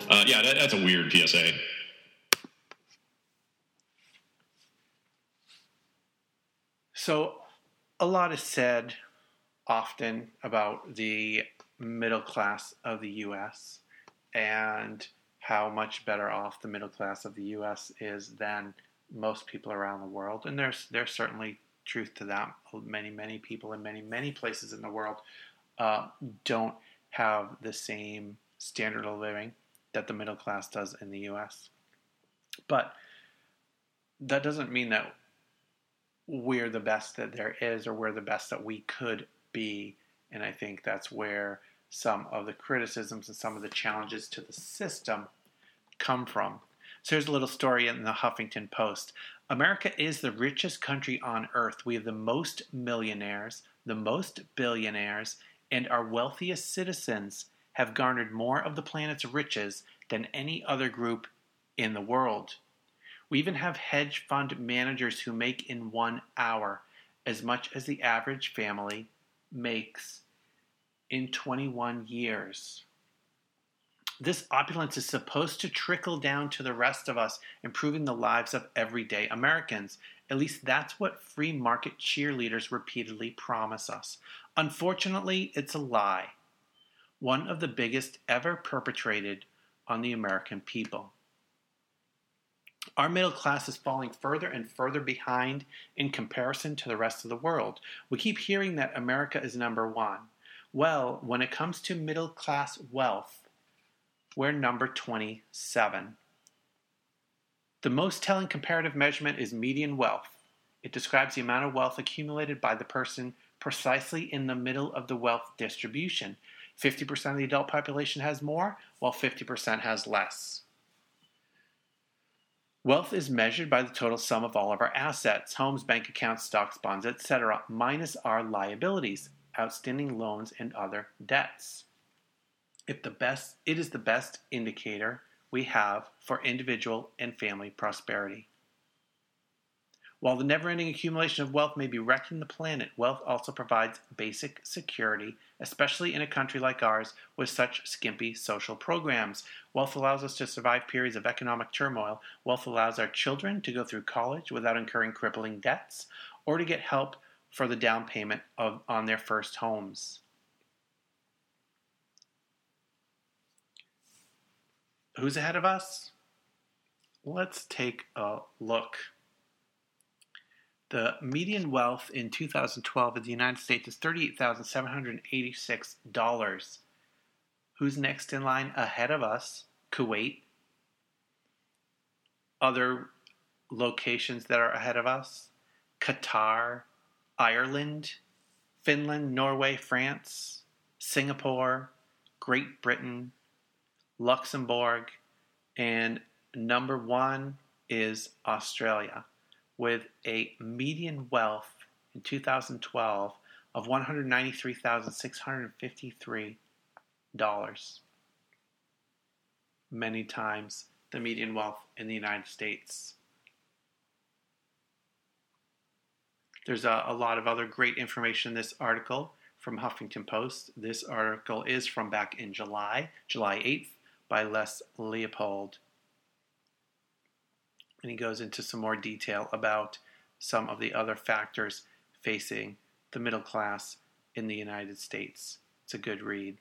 Uh, yeah, that, that's a weird PSA. So a lot is said often about the middle class of the U.S. and how much better off the middle class of the U.S. is than most people around the world. And there's there's certainly truth to that. Many many people in many many places in the world uh, don't have the same standard of living that the middle class does in the U.S. But that doesn't mean that we're the best that there is or we're the best that we could be. And I think that's where some of the criticisms and some of the challenges to the system come from. So here's a little story in the Huffington Post. America is the richest country on earth. We have the most millionaires, the most billionaires, and our wealthiest citizens have garnered more of the planet's riches than any other group in the world. We even have hedge fund managers who make in one hour as much as the average family makes in 21 years. This opulence is supposed to trickle down to the rest of us, improving the lives of everyday Americans. At least that's what free market cheerleaders repeatedly promise us. Unfortunately, it's a lie, one of the biggest ever perpetrated on the American people. Our middle class is falling further and further behind in comparison to the rest of the world. We keep hearing that America is number one. Well, when it comes to middle class wealth, we're number 27. The most telling comparative measurement is median wealth. It describes the amount of wealth accumulated by the person precisely in the middle of the wealth distribution. 50% of the adult population has more, while 50% has less. Wealth is measured by the total sum of all of our assets homes, bank accounts, stocks, bonds, etc., minus our liabilities, outstanding loans, and other debts. If the best, it is the best indicator we have for individual and family prosperity. While the never ending accumulation of wealth may be wrecking the planet, wealth also provides basic security, especially in a country like ours with such skimpy social programs. Wealth allows us to survive periods of economic turmoil. Wealth allows our children to go through college without incurring crippling debts or to get help for the down payment of, on their first homes. Who's ahead of us? Let's take a look. The median wealth in 2012 in the United States is $38,786. Who's next in line ahead of us? Kuwait. Other locations that are ahead of us? Qatar, Ireland, Finland, Norway, France, Singapore, Great Britain, Luxembourg, and number one is Australia with a median wealth in 2012 of $193,653. Many times the median wealth in the United States. There's a, a, lot of other great information in this article from Huffington Post. This article is from back in July, July 8th, by Les Leopold and he goes into some more detail about some of the other factors facing the middle class in the United States. It's a good read.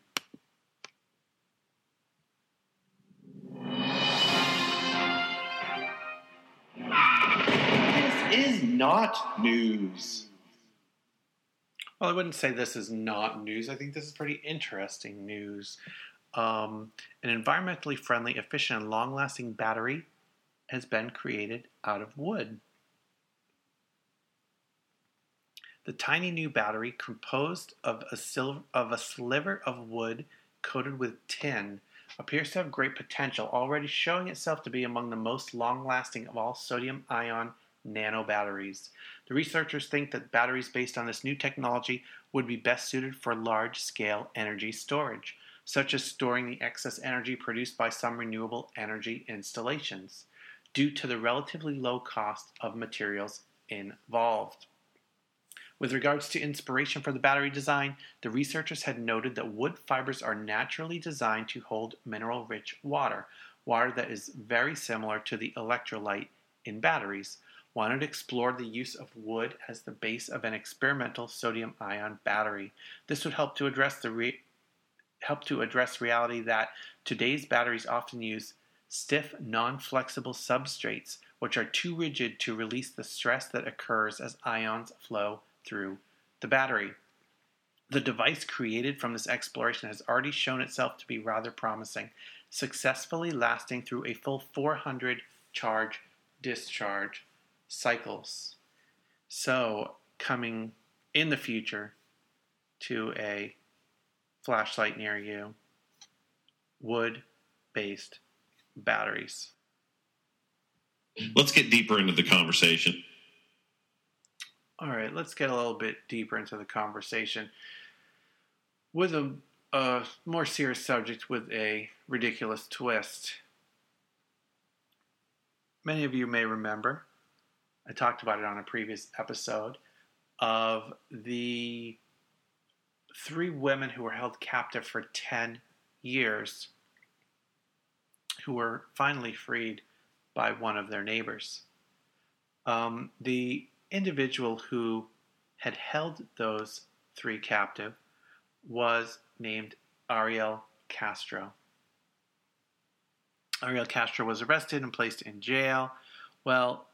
This is not news. Well, I wouldn't say this is not news. I think this is pretty interesting news. Um, an environmentally friendly, efficient, and long lasting battery has been created out of wood. The tiny new battery, composed of a, of a sliver of wood coated with tin, appears to have great potential, already showing itself to be among the most long lasting of all sodium ion nano batteries. The researchers think that batteries based on this new technology would be best suited for large scale energy storage, such as storing the excess energy produced by some renewable energy installations due to the relatively low cost of materials involved. With regards to inspiration for the battery design, the researchers had noted that wood fibers are naturally designed to hold mineral rich water, water that is very similar to the electrolyte in batteries. Wanted to explore the use of wood as the base of an experimental sodium ion battery. This would help to address the re- help to address reality that today's batteries often use stiff, non flexible substrates, which are too rigid to release the stress that occurs as ions flow through the battery. The device created from this exploration has already shown itself to be rather promising, successfully lasting through a full 400 charge discharge cycles. So, coming in the future to a flashlight near you, wood based batteries. Let's get deeper into the conversation. All right, let's get a little bit deeper into the conversation with a, a more serious subject with a ridiculous twist. many of you may remember, I talked about it on a previous episode, of the three women who were held captive for 10 years who were finally freed by one of their neighbors. Um, the individual who had held those three captive was named Ariel Castro. Ariel Castro was arrested and placed in jail. Well,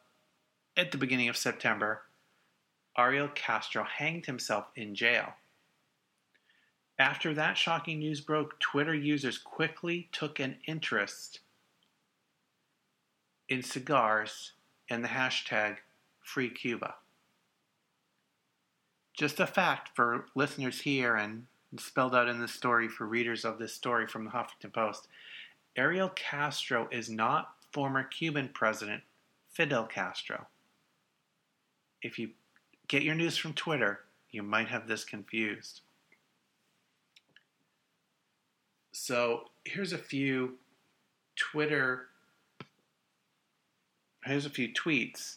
at the beginning of September, Ariel Castro hanged himself in jail. After that shocking news broke, Twitter users quickly took an interest in cigars and the hashtag Free Cuba. Just a fact for listeners here and spelled out in the story for readers of this story from the Huffington Post. Ariel Castro is not former Cuban president Fidel Castro. If you get your news from Twitter, you might have this confused. So here's a few Twitter, here's a few tweets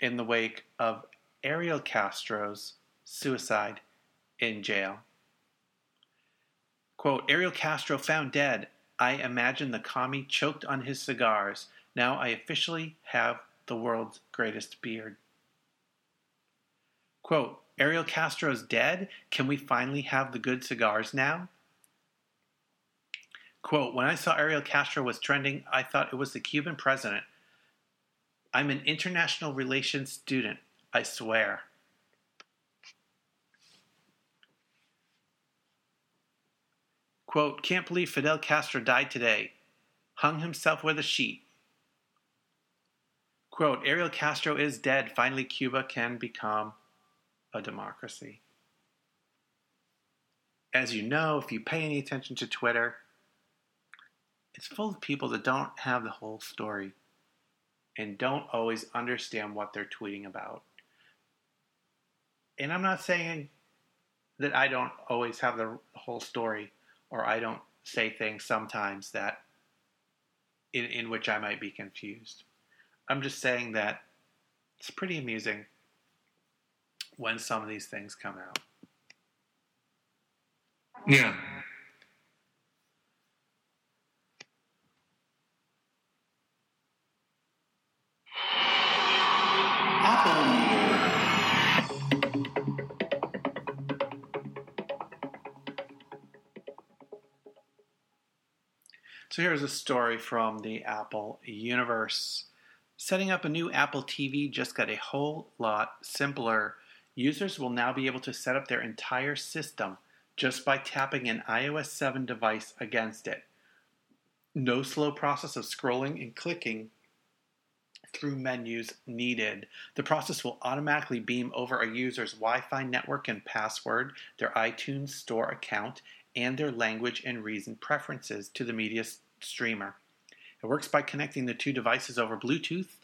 in the wake of Ariel Castro's suicide in jail. Quote Ariel Castro found dead. I imagine the commie choked on his cigars. Now I officially have the world's greatest beard. Quote Ariel Castro's dead. Can we finally have the good cigars now? Quote, when I saw Ariel Castro was trending, I thought it was the Cuban president. I'm an international relations student, I swear. Quote, can't believe Fidel Castro died today. Hung himself with a sheet. Quote, Ariel Castro is dead. Finally, Cuba can become a democracy. As you know, if you pay any attention to Twitter, it's full of people that don't have the whole story and don't always understand what they're tweeting about. And I'm not saying that I don't always have the whole story or I don't say things sometimes that in, in which I might be confused. I'm just saying that it's pretty amusing when some of these things come out. Yeah. So here's a story from the Apple universe. Setting up a new Apple TV just got a whole lot simpler. Users will now be able to set up their entire system just by tapping an iOS 7 device against it. No slow process of scrolling and clicking through menus needed. The process will automatically beam over a user's Wi Fi network and password, their iTunes Store account, and their language and reason preferences to the media streamer. It works by connecting the two devices over Bluetooth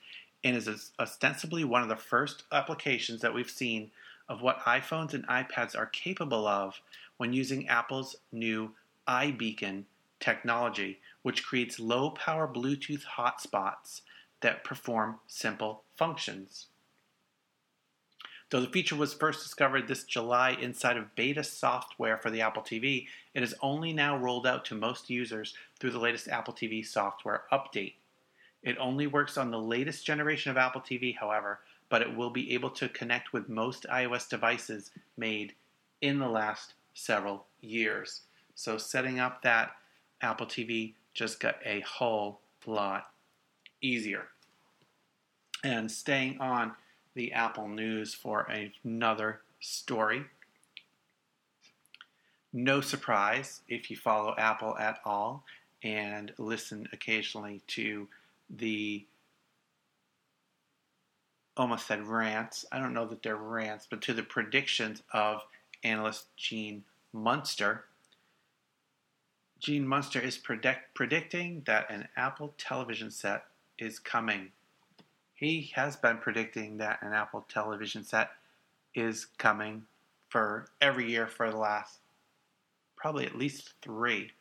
and is ostensibly one of the first applications that we've seen of what iPhones and iPads are capable of when using Apple's new iBeacon technology, which creates low power Bluetooth hotspots that perform simple functions. Though the feature was first discovered this July inside of beta software for the Apple TV, it is only now rolled out to most users through the latest Apple TV software update. It only works on the latest generation of Apple TV, however, but it will be able to connect with most iOS devices made in the last several years. So setting up that Apple TV just got a whole lot easier. And staying on the Apple News for another story. No surprise if you follow Apple at all and listen occasionally to the almost said rants. I don't know that they're rants, but to the predictions of analyst Gene Munster. Gene Munster is predict- predicting that an Apple television set is coming. He has been predicting that an Apple television set is coming for every year for the last probably at least three.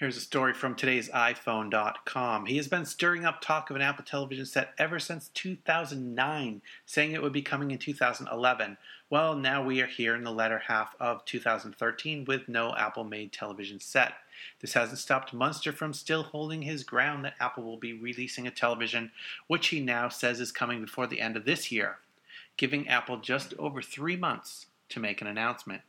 Here's a story from today's iPhone.com. He has been stirring up talk of an Apple television set ever since 2009, saying it would be coming in 2011. Well, now we are here in the latter half of 2013 with no Apple made television set. This hasn't stopped Munster from still holding his ground that Apple will be releasing a television, which he now says is coming before the end of this year, giving Apple just over three months to make an announcement.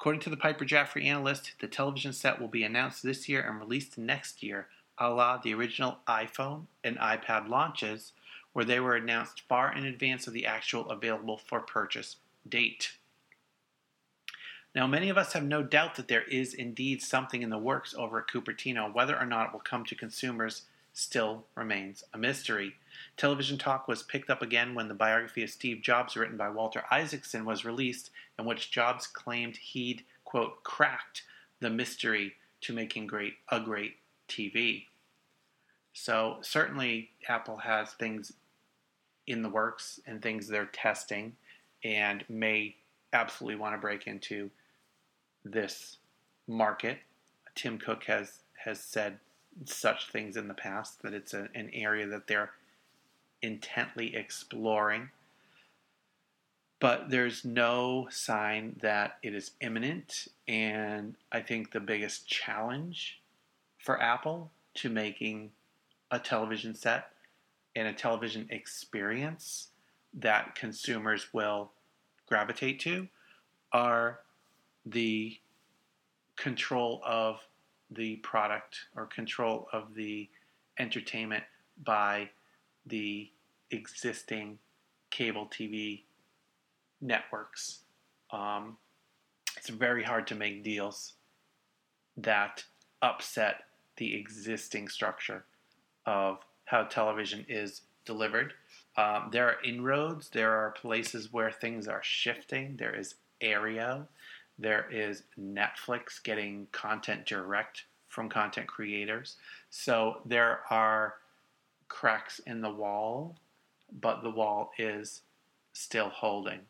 According to the Piper Jaffray analyst, the television set will be announced this year and released next year, a la the original iPhone and iPad launches, where they were announced far in advance of the actual available for purchase date. Now, many of us have no doubt that there is indeed something in the works over at Cupertino. Whether or not it will come to consumers still remains a mystery. Television talk was picked up again when the biography of Steve Jobs, written by Walter Isaacson, was released, in which Jobs claimed he'd, quote, cracked the mystery to making great a great TV. So certainly Apple has things in the works and things they're testing and may absolutely want to break into this market. Tim Cook has has said such things in the past that it's a, an area that they're intently exploring. But there's no sign that it is imminent, and I think the biggest challenge for Apple to making a television set and a television experience that consumers will gravitate to are the control of the product or control of the entertainment by the existing cable TV networks. Um, it's very hard to make deals that upset the existing structure of how television is delivered. Um, there are inroads, there are places where things are shifting. There is Aereo, there is Netflix getting content direct from content creators. So there are cracks in the wall, but the wall is still holding.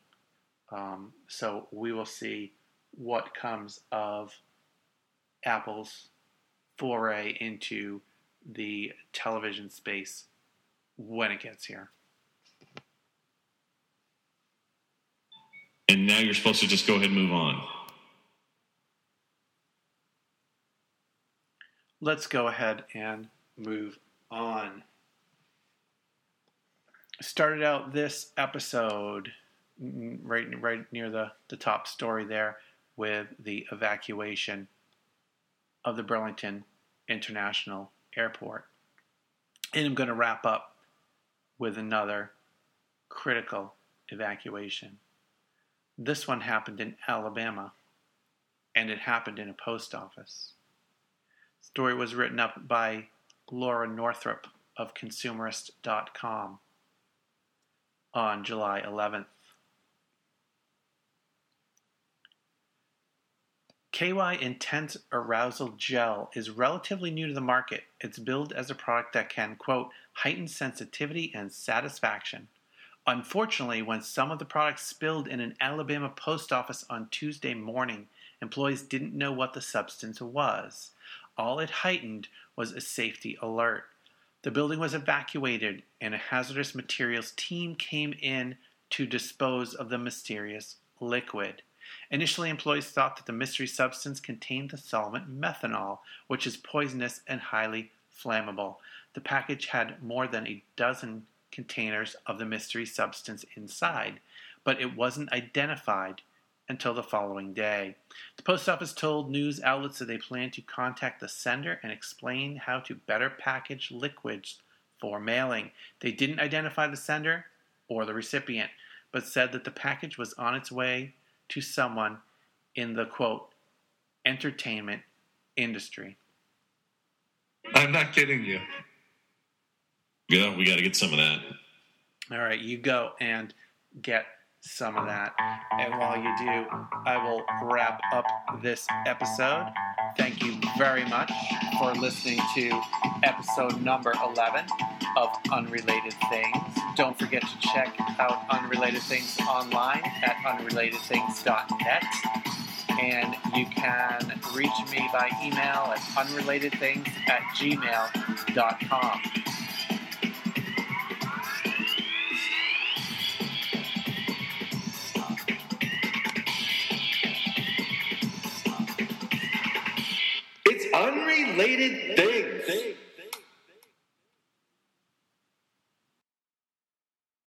Um, so we will see what comes of Apple's foray into the television space when it gets here. And now you're supposed to just go ahead and move on. Let's go ahead and move on. Started out this episode mm, right right near the, the top story there with the evacuation of the Burlington International Airport. And I'm going to wrap up with another critical evacuation. This one happened in Alabama, and it happened in a post office. The story was written up by Laura Northrup of Consumerist.com on July 11th. KY Intense Arousal Gel is relatively new to the market. It's billed as a product that can, quote, heighten sensitivity and satisfaction. Unfortunately, when some of the product spilled in an Alabama post office on Tuesday morning, employees didn't know what the substance was. All it heightened was a safety alert. The building was evacuated, and a hazardous materials team came in to dispose of the mysterious liquid. Initially, employees thought that the mystery substance contained the solvent methanol, which is poisonous and highly flammable. The package had more than a dozen containers of the mystery substance inside, but it wasn't identified until the following day. The post office told news outlets that they plan to contact the sender and explain how to better package liquids for mailing. They didn't identify the sender or the recipient, but said that the package was on its way to someone in the quote entertainment industry. I'm not kidding you. Yeah, we got to get some of that. All right, you go and get some of that. And while you do, I will wrap up this episode. Thank you very much for listening to episode number 11 of Unrelated Things. Don't forget to check out Unrelated Things online at unrelatedthings.net. And you can reach me by email at unrelatedthings at gmail.com. It's unrelated things.